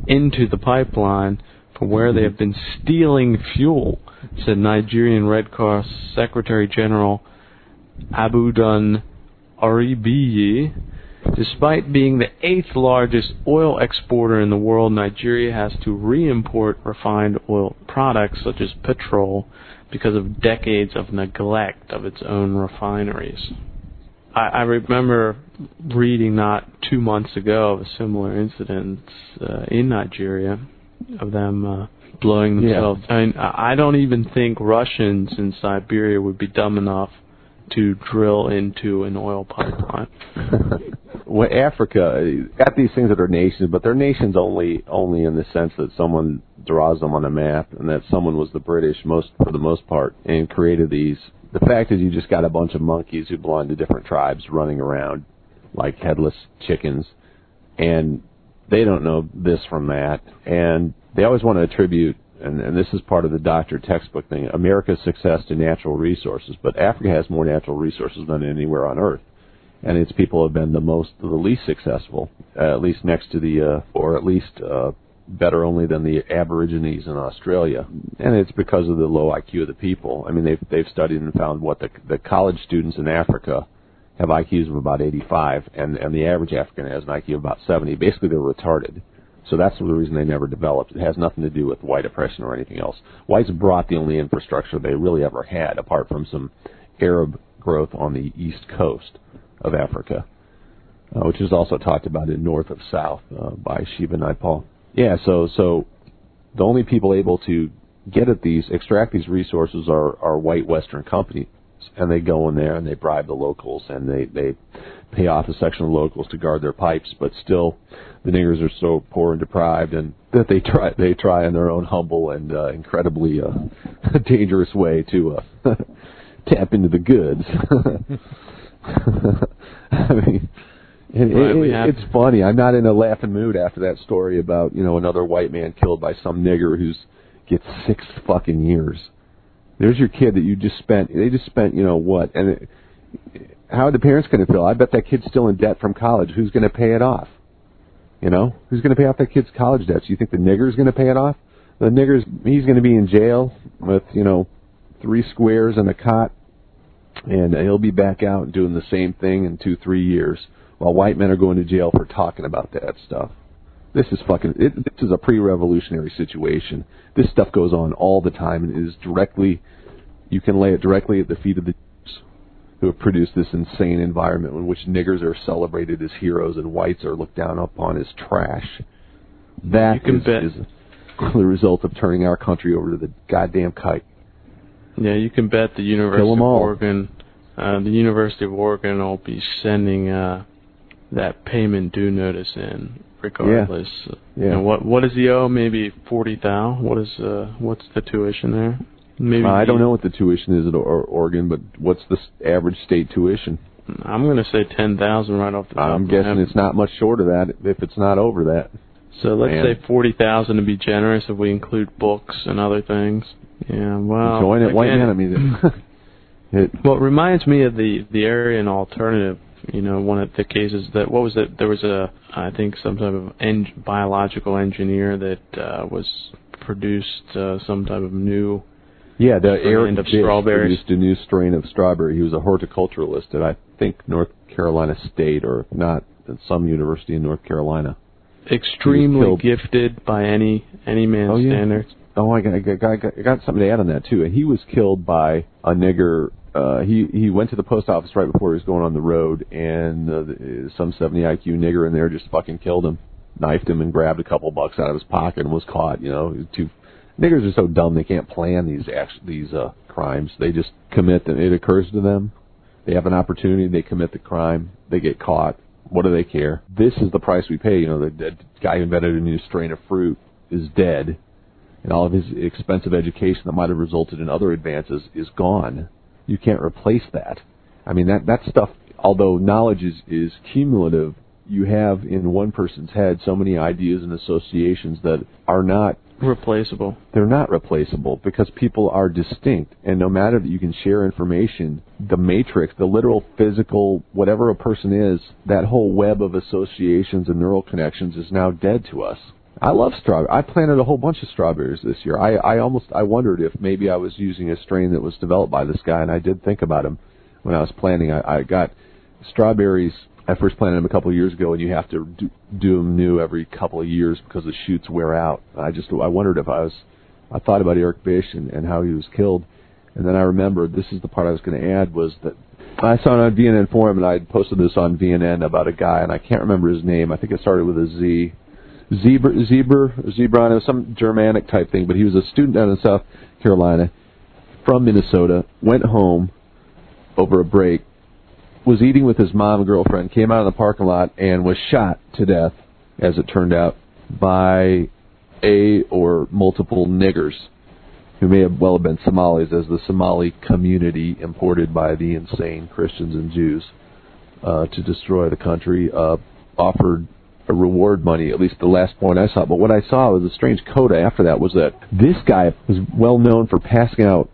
into the pipeline from where they have been stealing fuel, said Nigerian Red Cross Secretary General Abiodun Orebiyi. Despite being the eighth largest oil exporter in the world, Nigeria has to re-import refined oil products such as petrol because of decades of neglect of its own refineries. I, I remember reading not two months ago of a similar incident uh, in Nigeria of them uh, blowing Yeah. themselves. I mean, I don't even think Russians in Siberia would be dumb enough to drill into an oil pipeline. well, Africa got these things that are nations, but they're nations only only in the sense that someone draws them on a map, and that someone was the British most for the most part, and created these. The fact is, you just got a bunch of monkeys who belong to different tribes running around like headless chickens, and they don't know this from that, and they always want to attribute. And, and this is part of the doctor textbook thing. America's success to natural resources, but Africa has more natural resources than anywhere on earth and its people have been the most, the least successful, uh, at least next to the, uh, or at least uh, better only than the Aborigines in Australia, and it's because of the low IQ of the people. I mean, they've they've studied and found what the the college students in Africa have IQs of about 85, and and the average African has an IQ of about 70. Basically, they're retarded. So that's the reason they never developed. It has nothing to do with white oppression or anything else. Whites brought the only infrastructure they really ever had, apart from some Arab growth on the east coast of Africa, uh, which is also talked about in North of South uh, by Shiva Naipaul. Yeah, so so the only people able to get at these, extract these resources are, are white Western companies, and they go in there and they bribe the locals and they they pay off a section of locals to guard their pipes, but still, the niggers are so poor and deprived, and that they try they try in their own humble and uh, incredibly uh, dangerous way to uh, tap into the goods. I mean. It, it, have- it's funny. I'm not in a laughing mood after that story about you know another white man killed by some nigger who's gets six fucking years. There's your kid that you just spent. They just spent you know what? And it, how are the parents going to feel? I bet that kid's still in debt from college. Who's going to pay it off? You know, who's going to pay off that kid's college debts? You think the nigger's going to pay it off? The nigger's he's going to be in jail with you know three squares and a cot, and he'll be back out doing the same thing in two three years, while white men are going to jail for talking about that stuff. This is fucking. It, this is a pre-revolutionary situation. This stuff goes on all the time and is directly. You can lay it directly at the feet of the who have produced this insane environment in which niggers are celebrated as heroes and whites are looked down upon as trash. That is- is the result of turning our country over to the goddamn kite. Yeah, you can bet the University of. Oregon, uh, the University of Oregon will be sending uh, that payment due notice in regardless. Yeah. And what what is the owe? Maybe forty thou. What is uh what's the tuition there? Maybe I don't know what the tuition is at or- Oregon, but what's the s- average state tuition? I'm gonna say ten thousand right off the top. I'm guessing it's not much short of that if it's not over that. So let's Man. say forty thousand to be generous if we include books and other things. Yeah, well, Join it, white man. I mean, it, Well, it reminds me of the the Aryan alternative. You know, one of the cases that what was it? There was a I think some type of en- biological engineer that uh, was produced uh, some type of new. Yeah, the Eric of Dish strawberries. produced a new strain of strawberry. He was a horticulturalist at I think North Carolina State, or if not, at some university in North Carolina. Extremely gifted by any any man's Oh, yeah. standards. Oh, I got, I got, I got, I got something to add on that too. And He was killed by a nigger. Uh, he he went to the post office right before he was going on the road, and uh, the- some 70 IQ nigger in there just fucking killed him, knifed him, and grabbed a couple bucks out of his pocket and was caught. You know, He too niggers are so dumb they can't plan these act- these uh, crimes. They just commit them. It occurs to them. They have an opportunity. They commit the crime. They get caught. What do they care? This is the price we pay. You know, the, the guy who invented a new strain of fruit is dead and all of his expensive education that might have resulted in other advances is gone. You can't replace that. I mean that that stuff although knowledge is is cumulative, you have in one person's head so many ideas and associations that are not Replaceable. they're not replaceable because people are distinct and no matter that you can share information the matrix the literal physical whatever a person is that whole web of associations and neural connections is now dead to us. I love strawberry i planted a whole bunch of strawberries this year. I i almost i wondered if maybe i was using a strain that was developed by this guy and i did think about him when i was planting i i got strawberries I first planted them a couple of years ago, and you have to do, do them new every couple of years because the shoots wear out. I just I wondered if I was I thought about Eric Bish and, and how he was killed, and then I remembered this is the part I was going to add was that I saw it on VNN forum and I had posted this on VNN about a guy and I can't remember his name. I think it started with a Z. Zebra, Zebra, Zebron, it was some Germanic type thing, but he was a student down in South Carolina from Minnesota, went home over a break, was eating with his mom and girlfriend, came out of the parking lot and was shot to death, as it turned out, by a or multiple niggers who may have well have been Somalis, as the Somali community imported by the insane Christians and Jews uh, to destroy the country uh, offered a reward money, at least the last point I saw. But what I saw was a strange coda after that was that this guy was well known for passing out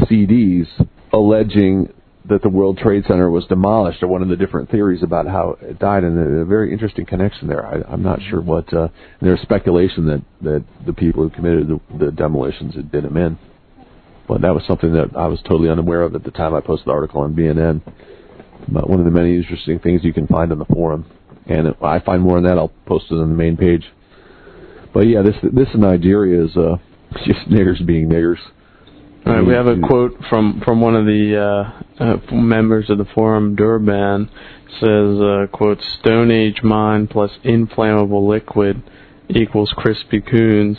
CDs alleging that the World Trade Center was demolished, or one of the different theories about how it died, and a, very interesting connection there. I, I'm not sure what. Uh, there's speculation that that the people who committed the, the demolitions had been in, but that was something that I was totally unaware of at the time I posted the article on VNN. But one of the many interesting things you can find on the forum, and if I find more on that, I'll post it on the main page. But yeah, this this in Nigeria is uh, just niggers being niggers. All right, we have a quote from from one of the uh, uh, members of the forum, Durban, says, uh, "quote Stone Age mine plus inflammable liquid equals crispy coons."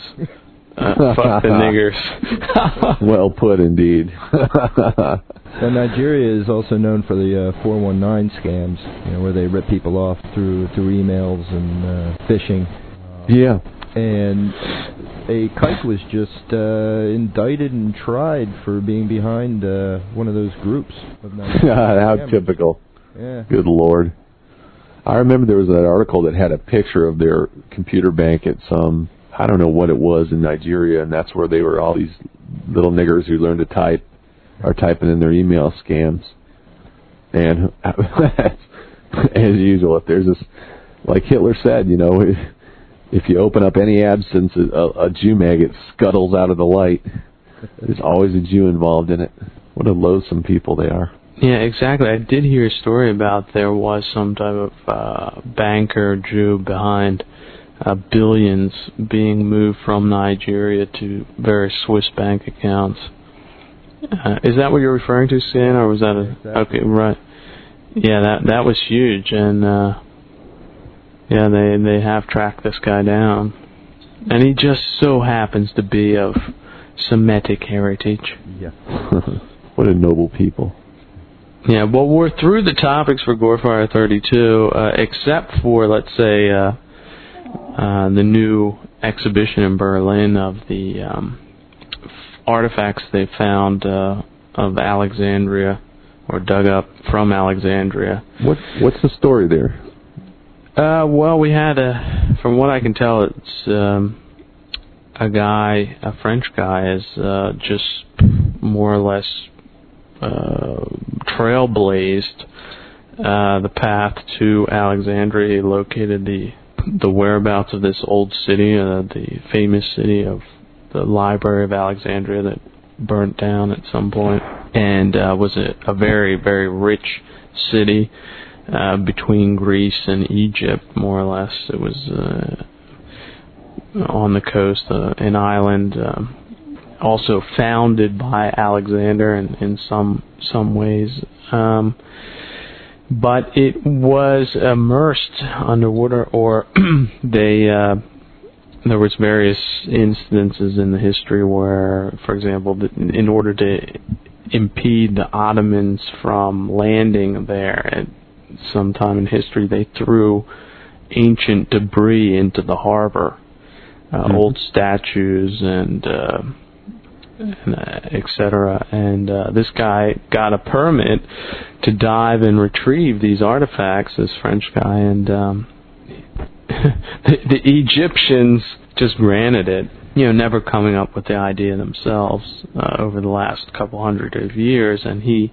Uh, fuck the niggers. well put, indeed. Now, Nigeria is also known for the uh, 419 scams, you know, where they rip people off through through emails and uh, phishing. yeah. And a kike was just uh, indicted and tried for being behind uh, one of those groups. Of How typical. Yeah. Good lord. I remember there was that article that had a picture of their computer bank at some I don't know what it was in Nigeria and that's where they were all these little niggers who learned to type are typing in their email scams. And as usual, if there's this like Hitler said, you know, if, if you open up any absence a, a Jew mag it scuttles out of the light. There's always a Jew involved in it. What a loathsome people they are. Yeah, exactly. I did hear a story about there was some type of uh, banker Jew behind uh, billions being moved from Nigeria to various Swiss bank accounts. Uh, is that what you're referring to, Sin, or was that a Exactly. okay? Right. Yeah, that that was huge, and uh, yeah, they they have tracked this guy down, and he just so happens to be of Semitic heritage. Yeah. what a noble people. Yeah, well, we're through the topics for GoyFire 32, uh, except for, let's say, uh, uh, the new exhibition in Berlin of the um, artifacts they found uh, of Alexandria, or dug up from Alexandria. What what's the story there? Uh, well, we had a, from what I can tell, it's um, a guy, a French guy, has uh, just more or less uh, trailblazed uh, the path to Alexandria. He located the the whereabouts of this old city, uh, the famous city of the Library of Alexandria that burnt down at some point, and uh, was a, a very very rich city uh, between Greece and Egypt, more or less. It was uh, on the coast, uh, an island, um, also founded by Alexander in, in some some ways. Um, but it was immersed underwater, or they uh, there was various instances in the history where, for example, in order to impede the Ottomans from landing there at some time in history, they threw ancient debris into the harbor, uh, Mhm. old statues and. Uh, and, uh, etc. And uh, this guy got a permit to dive and retrieve these artifacts. This French guy, and um, the, the Egyptians just granted it. You know, never coming up with the idea themselves uh, over the last couple hundred of years, and he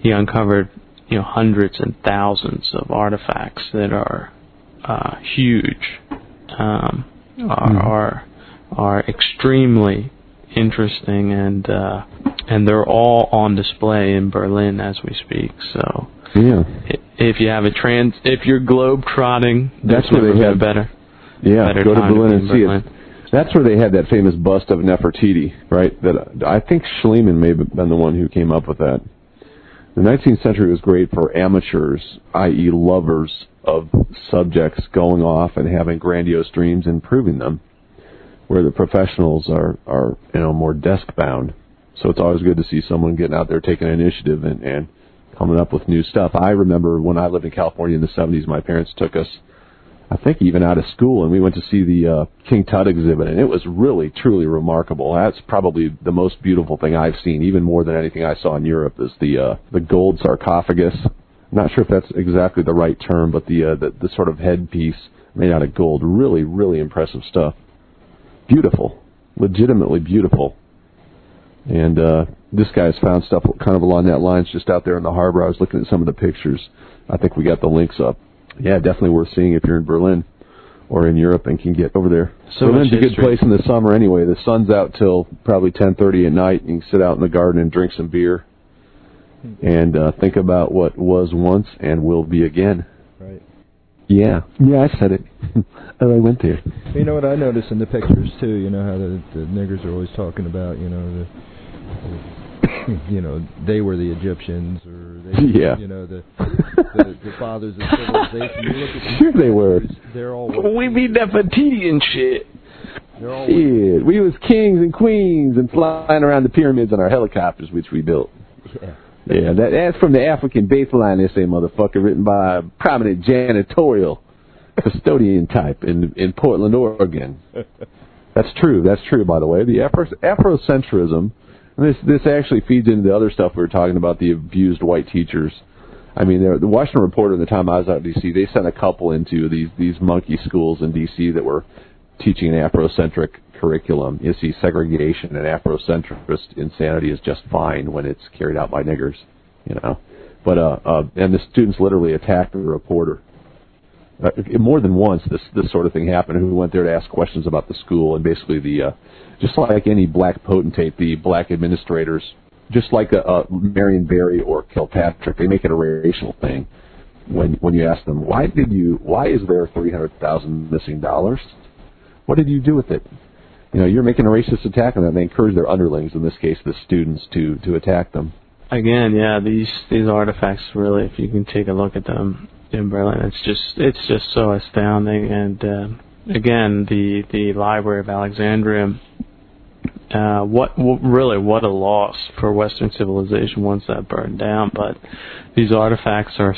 he uncovered you know hundreds and thousands of artifacts that are uh, huge, um, are, Mhm. are are extremely interesting, and uh, and they're all on display in Berlin as we speak. So Yeah. if you have a trans, if you're globe trotting, That's where they have- better. Yeah, better go to to Berlin be and in see Berlin. it. That's where they had that famous bust of Nefertiti, right? That I think Schliemann may have been the one who came up with that. The 19th century was great for amateurs, i.e., lovers of subjects going off and having grandiose dreams and proving them, where the professionals are are you know more desk bound. So it's always good to see someone getting out there taking initiative and, and coming up with new stuff. I remember when I lived in California in the 70s, my parents took us I think even out of school, and we went to see the uh, King Tut exhibit, and it was really, truly remarkable. That's probably the most beautiful thing I've seen, even more than anything I saw in Europe. Is the uh, the gold sarcophagus? Not sure if that's exactly the right term, but the uh, the, the sort of headpiece made out of gold. Really, really impressive stuff. Beautiful, legitimately beautiful. And uh, this guy's found stuff kind of along that lines just out there in the harbor. I was looking at some of the pictures. I think we got the links up. Yeah, definitely worth seeing if you're in Berlin or in Europe and can get over there. So Berlin's much a good place in the summer anyway. The sun's out till probably 10:30 at night. You can sit out in the garden and drink some beer and uh, think about what was once and will be again. Right. Yeah, yeah, I said it. oh, I went there. You know what I noticed in the pictures too. You know how the, the niggers are always talking about. You know the, the you know they were the Egyptians or they, Yeah. you know the the, the fathers of civilization. You look at the Sure they were. They're all We be people. Nefertiti and shit. Shit, we was kings and queens and flying around the pyramids on our helicopters, which we built. Yeah. Yeah, that, that's from the African baseline essay, motherfucker, written by a prominent janitorial custodian type in in Portland, Oregon. That's true. That's true, by the way. The Afro, Afrocentrism, and this this actually feeds into the other stuff we were talking about, the abused white teachers. I mean, the Washington Reporter, in the time I was out in D.C., they sent a couple into these these monkey schools in D.C. that were teaching an Afrocentric curriculum. You see, segregation and Afrocentrist insanity is just fine when it's carried out by niggers, you know. But uh, uh, and the students literally attacked the reporter. Uh, more than once, this this sort of thing happened. Who went there to ask questions about the school and basically the uh, just like any black potentate, the black administrators, just like a, a Marion Barry or Kilpatrick, they make it a racial thing. When when you ask them why did you why is there three hundred thousand missing dollars? What did you do with it? You know, you're making a racist attack on them. They encourage their underlings, in this case, the students, to to attack them. Again, yeah, these these artifacts really, if you can take a look at them in Berlin, it's just it's just so astounding. And uh, again, the the Library of Alexandria, uh, what, really what a loss for Western civilization once that burned down. But these artifacts are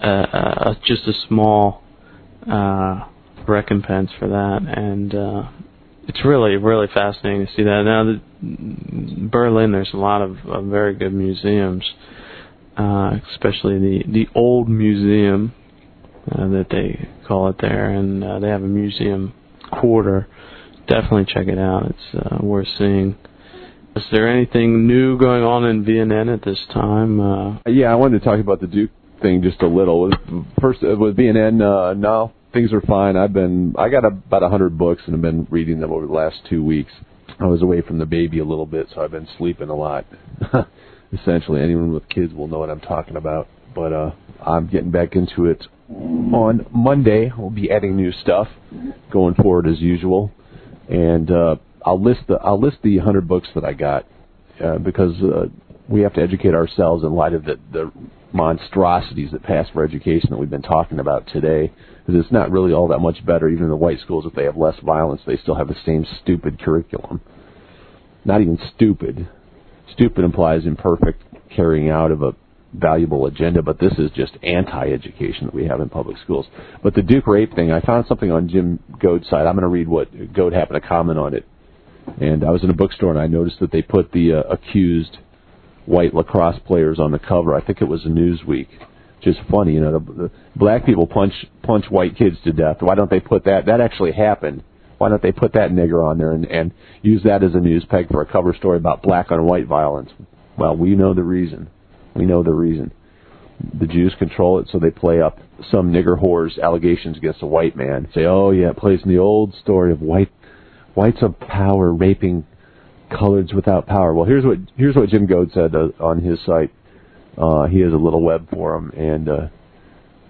uh, uh, just a small uh, recompense for that, and uh, it's really really fascinating to see that. Now, the, Berlin, there's a lot of, of very good museums, uh, especially the the old museum uh, that they call it there, and uh, they have a museum quarter. Definitely check it out. It's uh, worth seeing. Is there anything new going on in VNN at this time? Uh, Yeah, I wanted to talk about the Duke thing just a little. First, uh, with VNN, uh, no, things are fine. I've been, I got about a hundred books and have been reading them over the last two weeks. I was away from the baby a little bit, so I've been sleeping a lot. Essentially, anyone with kids will know what I'm talking about. But uh, I'm getting back into it on Monday. We'll be adding new stuff going forward as usual, and uh, I'll list the I'll list the hundred books that I got uh, because uh, we have to educate ourselves in light of the, the monstrosities that pass for education that we've been talking about today. Because it's not really all that much better. Even in the white schools, if they have less violence, they still have the same stupid curriculum. Not even stupid. Stupid implies imperfect carrying out of a valuable agenda, but this is just anti-education that we have in public schools. But the Duke rape thing, I found something on Jim Goad's site. I'm going to read what Goad happened to comment on it. And I was in a bookstore and I noticed that they put the uh, accused white lacrosse players on the cover. I think it was Newsweek. Just funny, you know, the, the black people punch punch white kids to death. Why don't they put that? That actually happened. Why don't they put that nigger on there and, and use that as a news peg for a cover story about black on white violence? Well, we know the reason. We know the reason. The Jews control it, so they play up some nigger whore's allegations against a white man. Say, oh yeah, it plays in the old story of white whites of power raping coloreds without power. Well, here's what here's what Jim Goad said uh, on his site. Uh, he has a little web forum, and uh,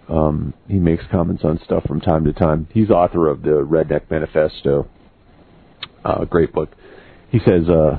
um, he makes comments on stuff from time to time. He's author of the Redneck Manifesto, uh, great book. He says, uh,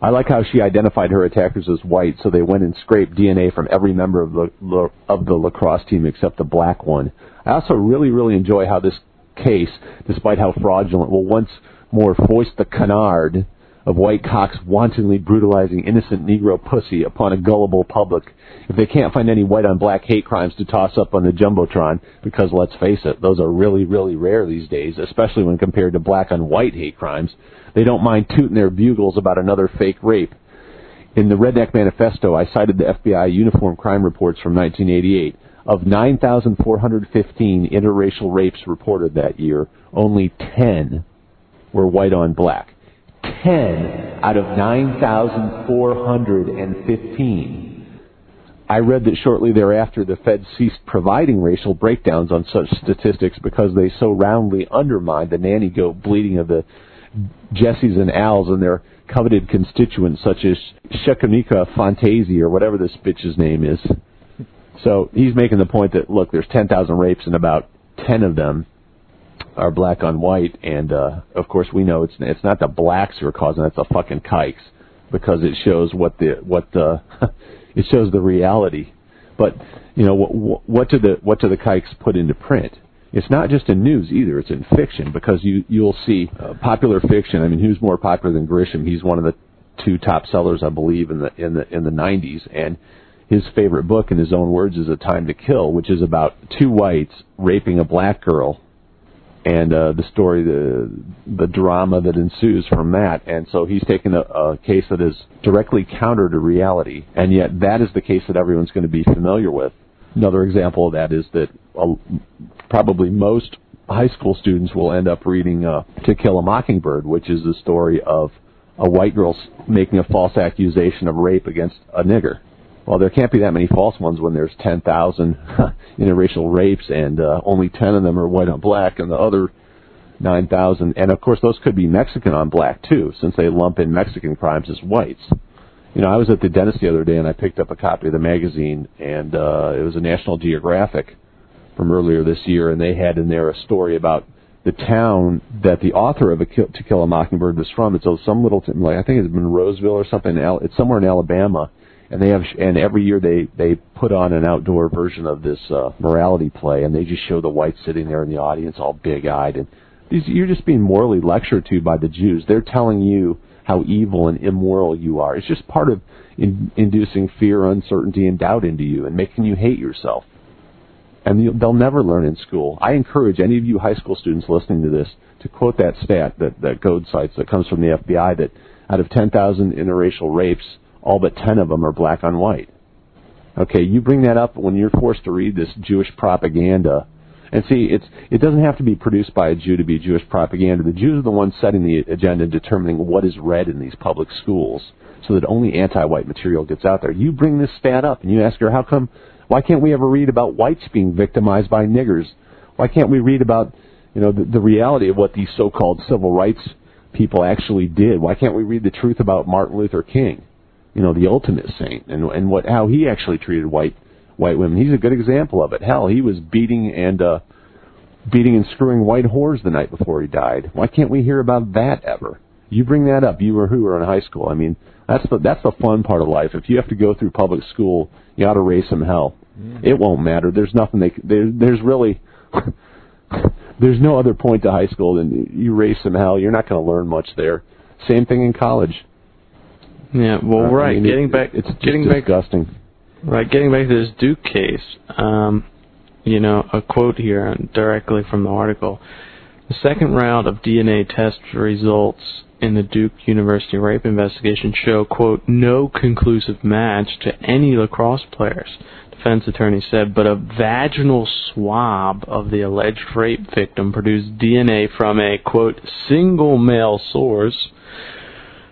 "I like how she identified her attackers as white, so they went and scraped DNA from every member of the of the lacrosse team except the black one. I also really, really enjoy how this case, despite how fraudulent, will once more foist the canard." Of white cocks wantonly brutalizing innocent Negro pussy upon a gullible public if they can't find any white on black hate crimes to toss up on the Jumbotron, because let's face it, those are really, really rare these days, especially when compared to black on white hate crimes. They don't mind tooting their bugles about another fake rape. In the Redneck Manifesto, I cited the FBI uniform crime reports from 1988. Of 9,415 interracial rapes reported that year, only 10 were white on black. 10 out of 9,415. I read that shortly thereafter the Fed ceased providing racial breakdowns on such statistics because they so roundly undermined the nanny goat bleeding of the Jessies and Als and their coveted constituents such as Shekanika Fantasi or whatever this bitch's name is. So he's making the point that, look, there's 10,000 rapes and about 10 of them are black on white, and uh, of course we know it's it's not the blacks who are causing it, it's the fucking kikes because it shows what the what the it shows the reality. But you know what what do the what do the kikes put into print? it's not just in news either. It's in fiction because you you'll see uh, popular fiction. I mean, who's more popular than Grisham? He's one of the two top sellers, I believe, in the in the in the 90s, and his favorite book, in his own words, is A Time to Kill, which is about two whites raping a black girl, and uh, the story, the the drama that ensues from that. And so he's taken a, a case that is directly counter to reality, and yet that is the case that everyone's going to be familiar with. Another example of that is that uh, probably most high school students will end up reading uh, To Kill a Mockingbird, which is the story of a white girl making a false accusation of rape against a nigger. Well, there can't be that many false ones when there's 10,000 interracial rapes and uh, only 10 of them are white on black and the other 9,000. And of course, those could be Mexican on black too, since they lump in Mexican crimes as whites. You know, I was at the dentist the other day and I picked up a copy of the magazine and uh, it was a National Geographic from earlier this year and they had in there a story about the town that the author of a Kill, To Kill a Mockingbird was from. It's some little, like I think it's in Roseville or something. It's somewhere in Alabama, and they have and every year they they put on an outdoor version of this uh, morality play, and they just show the whites sitting there in the audience, all big-eyed, and these you're just being morally lectured to by the Jews. They're telling you how evil and immoral you are. It's just part of in, inducing fear, uncertainty, and doubt into you, and making you hate yourself. And you, they'll never learn in school. I encourage any of you high school students listening to this to quote that stat that that Goad cites that comes from the FBI that out of 10,000 interracial rapes all but 10 of them are black on white. Okay, you bring that up when you're forced to read this Jewish propaganda. And see, it's it doesn't have to be produced by a Jew to be Jewish propaganda. The Jews are the ones setting the agenda and determining what is read in these public schools so that only anti-white material gets out there. You bring this stat up and you ask her, how come, why can't we ever read about whites being victimized by niggers? Why can't we read about, you know, the, the reality of what these so-called civil rights people actually did? Why can't we read the truth about Martin Luther King? You know, the ultimate saint and and what how he actually treated white white women. He's a good example of it. Hell, he was beating and uh beating and screwing white whores the night before he died. Why can't we hear about that ever? You bring that up, you or who are in high school. I mean, that's the that's the fun part of life. If you have to go through public school, you ought to raise some hell. Mm. It won't matter. There's nothing they there, there's really there's no other point to high school than you raise some hell. You're not going to learn much there. Same thing in college. Yeah, well, uh, right. I mean, getting it, back, it's getting disgusting. back, right. Getting back to this Duke case, um, you know, a quote here directly from the article: "The second round of DNA test results in the Duke University rape investigation show, quote, no conclusive match to any lacrosse players." Defense attorney said, but a vaginal swab of the alleged rape victim produced DNA from a quote single male source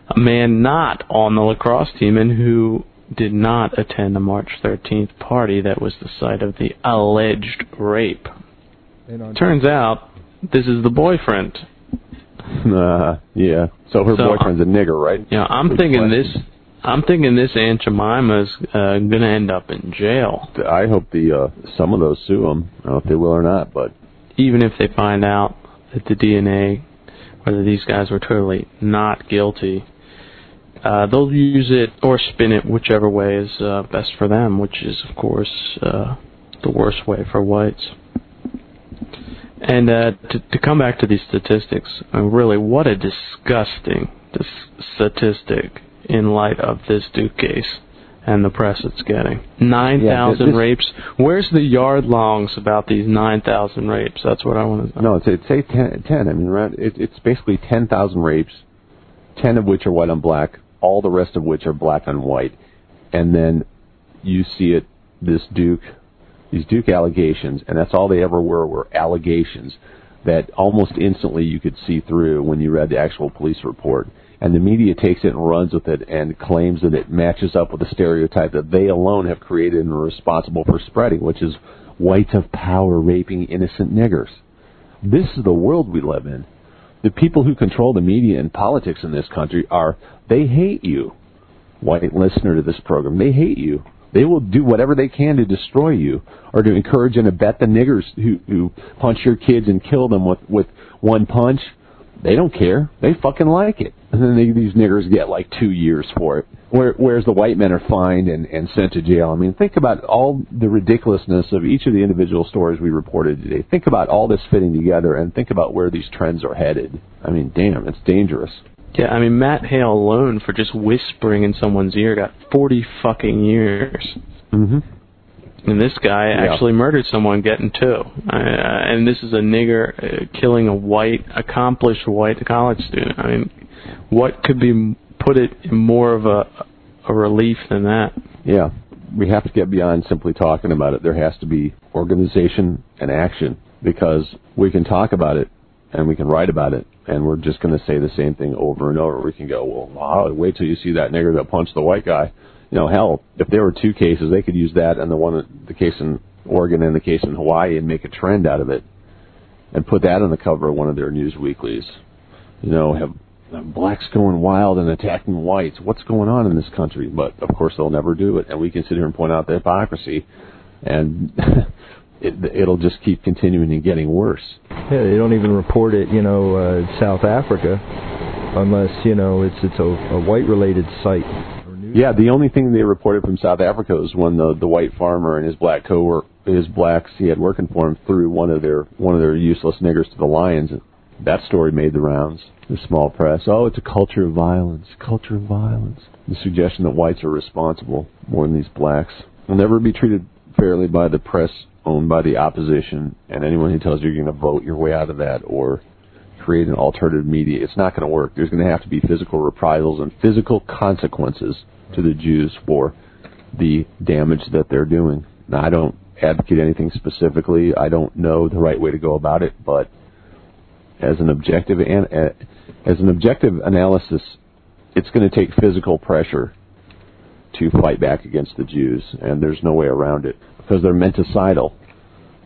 a man not on the lacrosse team and who did not attend the March 13th party that was the site of the alleged rape. Turns out this is the boyfriend. Uh, yeah. So her so, boyfriend's a nigger, right? Yeah, I'm Good thinking question. this. I'm thinking this Aunt Jemima's uh, gonna end up in jail. I hope the uh, some of those sue them. I don't know if they will or not, but even if they find out that the DNA, whether these guys were totally not guilty, uh, they'll use it or spin it whichever way is uh, best for them, which is, of course, uh, the worst way for whites. And uh, to, to come back to these statistics, uh, really, what a disgusting dis- statistic in light of this Duke case and the press it's getting. 9,000 yeah, rapes. Where's the yard longs about these 9,000 rapes? That's what I want to know. No, it's, it's 10, 10. I mean, around, it, it's basically 10,000 rapes, 10 of which are white on black, all the rest of which are black and white. And then you see it, this Duke, these Duke allegations, and that's all they ever were, were allegations that almost instantly you could see through when you read the actual police report. And the media takes it and runs with it and claims that it matches up with the stereotype that they alone have created and are responsible for spreading, which is whites of power raping innocent niggers. This is the world we live in the people who control the media and politics in this country are they hate you. White listener to this program, they hate you. They will do whatever they can to destroy you or to encourage and abet the niggers who, who punch your kids and kill them with, with one punch. They don't care. They fucking like it. And then they, these niggers get like two years for it. Where, whereas the white men are fined and, and sent to jail. I mean, think about all the ridiculousness of each of the individual stories we reported today. Think about all this fitting together and think about where these trends are headed. I mean, damn, it's dangerous. Yeah, I mean Matt Hale alone for just whispering in someone's ear got forty fucking years. Mm-hmm. And this guy Yeah. actually murdered someone getting two. Uh, and this is a nigger uh, killing a white, accomplished white college student. I mean, what could be put it in more of a a relief than that? Yeah, we have to get beyond simply talking about it. There has to be organization and action because we can talk about it and we can write about it, and we're just going to say the same thing over and over. We can go, well, wow, wait till you see that nigger that punched the white guy. You know, hell, if there were two cases, they could use that and the one, the case in Oregon and the case in Hawaii, and make a trend out of it, and put that on the cover of one of their news weeklies. You know, have blacks going wild and attacking whites. What's going on in this country? But of course, they'll never do it, and we can sit here and point out the hypocrisy, and it, it'll just keep continuing and getting worse. Yeah, they don't even report it, you know, uh, South Africa, unless you know it's it's a, a white-related site. Yeah, the only thing they reported from South Africa was when the the white farmer and his black co his blacks he had working for him threw one of their one of their useless niggers to the lions. That story made the rounds. The small press. Oh, it's a culture of violence. Culture of violence. The suggestion that whites are responsible more than these blacks will never be treated fairly by the press owned by the opposition and anyone who tells you you're going to vote your way out of that or create an alternative media. It's not going to work. There's going to have to be physical reprisals and physical consequences to the Jews for the damage that they're doing. Now, I don't advocate anything specifically. I don't know the right way to go about it, but as an objective and as an objective analysis, it's going to take physical pressure to fight back against the Jews, and there's no way around it because they're menticidal,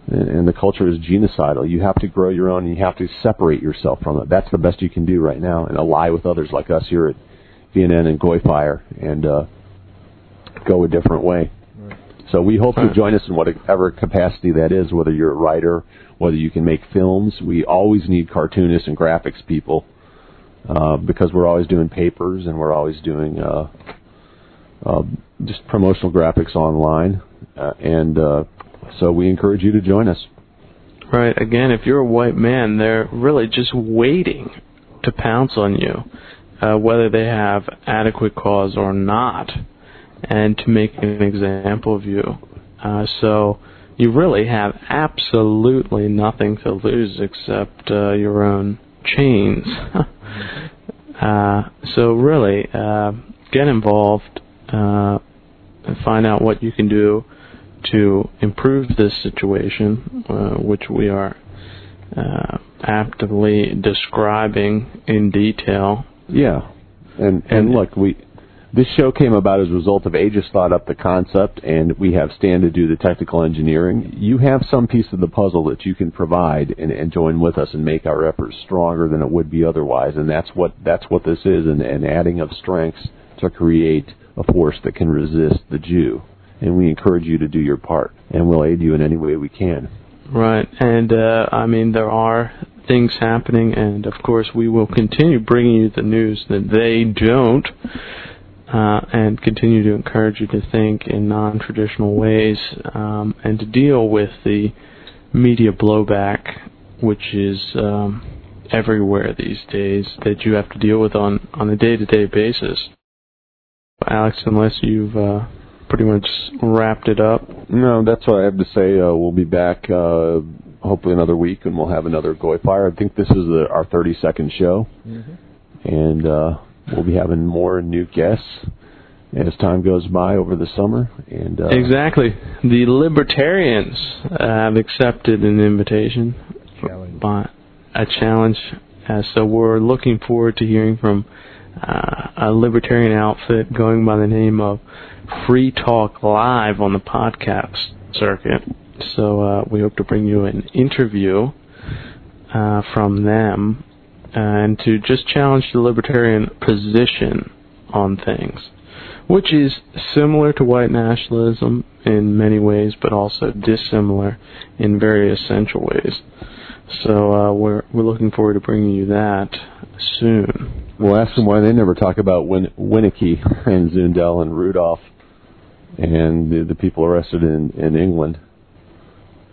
and, and the culture is genocidal. You have to grow your own, and you have to separate yourself from it. That's the best you can do right now, and ally with others like us here at VNN and GoyFire, and uh, go a different way. So we hope you join us in whatever capacity that is, whether you're a writer, whether you can make films. We always need cartoonists and graphics people uh, because we're always doing papers and we're always doing uh, uh, just promotional graphics online. Uh, and uh, so we encourage you to join us. Right. Again, if you're a white man, they're really just waiting to pounce on you, uh, whether they have adequate cause or not, and to make an example of you. Uh, so you really have absolutely nothing to lose except uh, your own chains. uh, so really, uh, get involved uh, and find out what you can do to improve this situation, uh, which we are uh, aptly describing in detail. Yeah, and and look, we this show came about as a result of Aegis thought up the concept, and we have Stan to do the technical engineering. You have some piece of the puzzle that you can provide and, and join with us and make our efforts stronger than it would be otherwise, and that's what that's what this is, an, and adding of strengths to create a force that can resist the Jew. And we encourage you to do your part, and we'll aid you in any way we can. Right, and uh, I mean there are things happening, and of course we will continue bringing you the news that they don't, uh, and continue to encourage you to think in non-traditional ways um, and to deal with the media blowback, which is um, everywhere these days that you have to deal with on on a day-to-day basis. Alex, unless you've uh, pretty much wrapped it up. No, that's what I have to say. Uh, we'll be back uh, hopefully another week, and we'll have another GoyFire. I think this is the, our 32nd show, and uh, we'll be having more new guests as time goes by over the summer. And uh, Exactly. The libertarians have accepted an invitation by a challenge. Uh, so we're looking forward to hearing from uh, a libertarian outfit going by the name of Free Talk Live on the podcast circuit. So uh, we hope to bring you an interview uh, from them and to just challenge the libertarian position on things, which is similar to white nationalism in many ways, but also dissimilar in very essential ways. So uh, we're we're looking forward to bringing you that soon. We'll ask them why they never talk about Win- Winnicki and Zundel and Rudolph and the, the people arrested in, in England.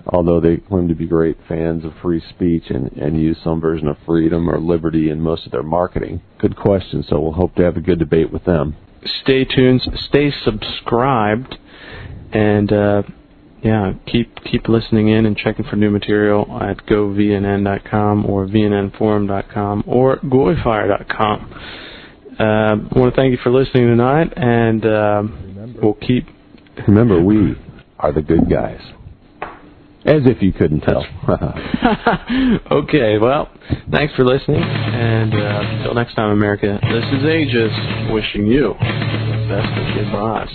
Although they claim to be great fans of free speech and, and use some version of freedom or liberty in most of their marketing. Good question, so we'll hope to have a good debate with them. Stay tuned, stay subscribed, and uh, yeah, keep keep listening in and checking for new material at govnn.com or vnnforum.com or goyfire.com. Uh, I want to thank you for listening tonight, and uh, we'll keep. Remember, we are the good guys. As if you couldn't tell. okay, well, thanks for listening, and uh, until next time, America, this is Aegis wishing you the best of goodbyes.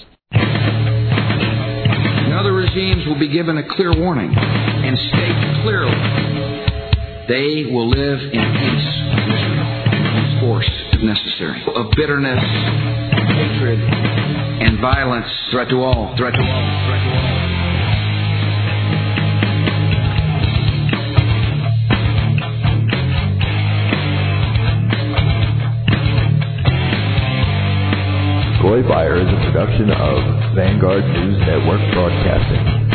And other regimes will be given a clear warning and state clearly they will live in peace with Israel, force if necessary, of bitterness, hatred, and violence, threat to all, threat to all, threat to all. GoyFire is a production of Vanguard News Network Broadcasting.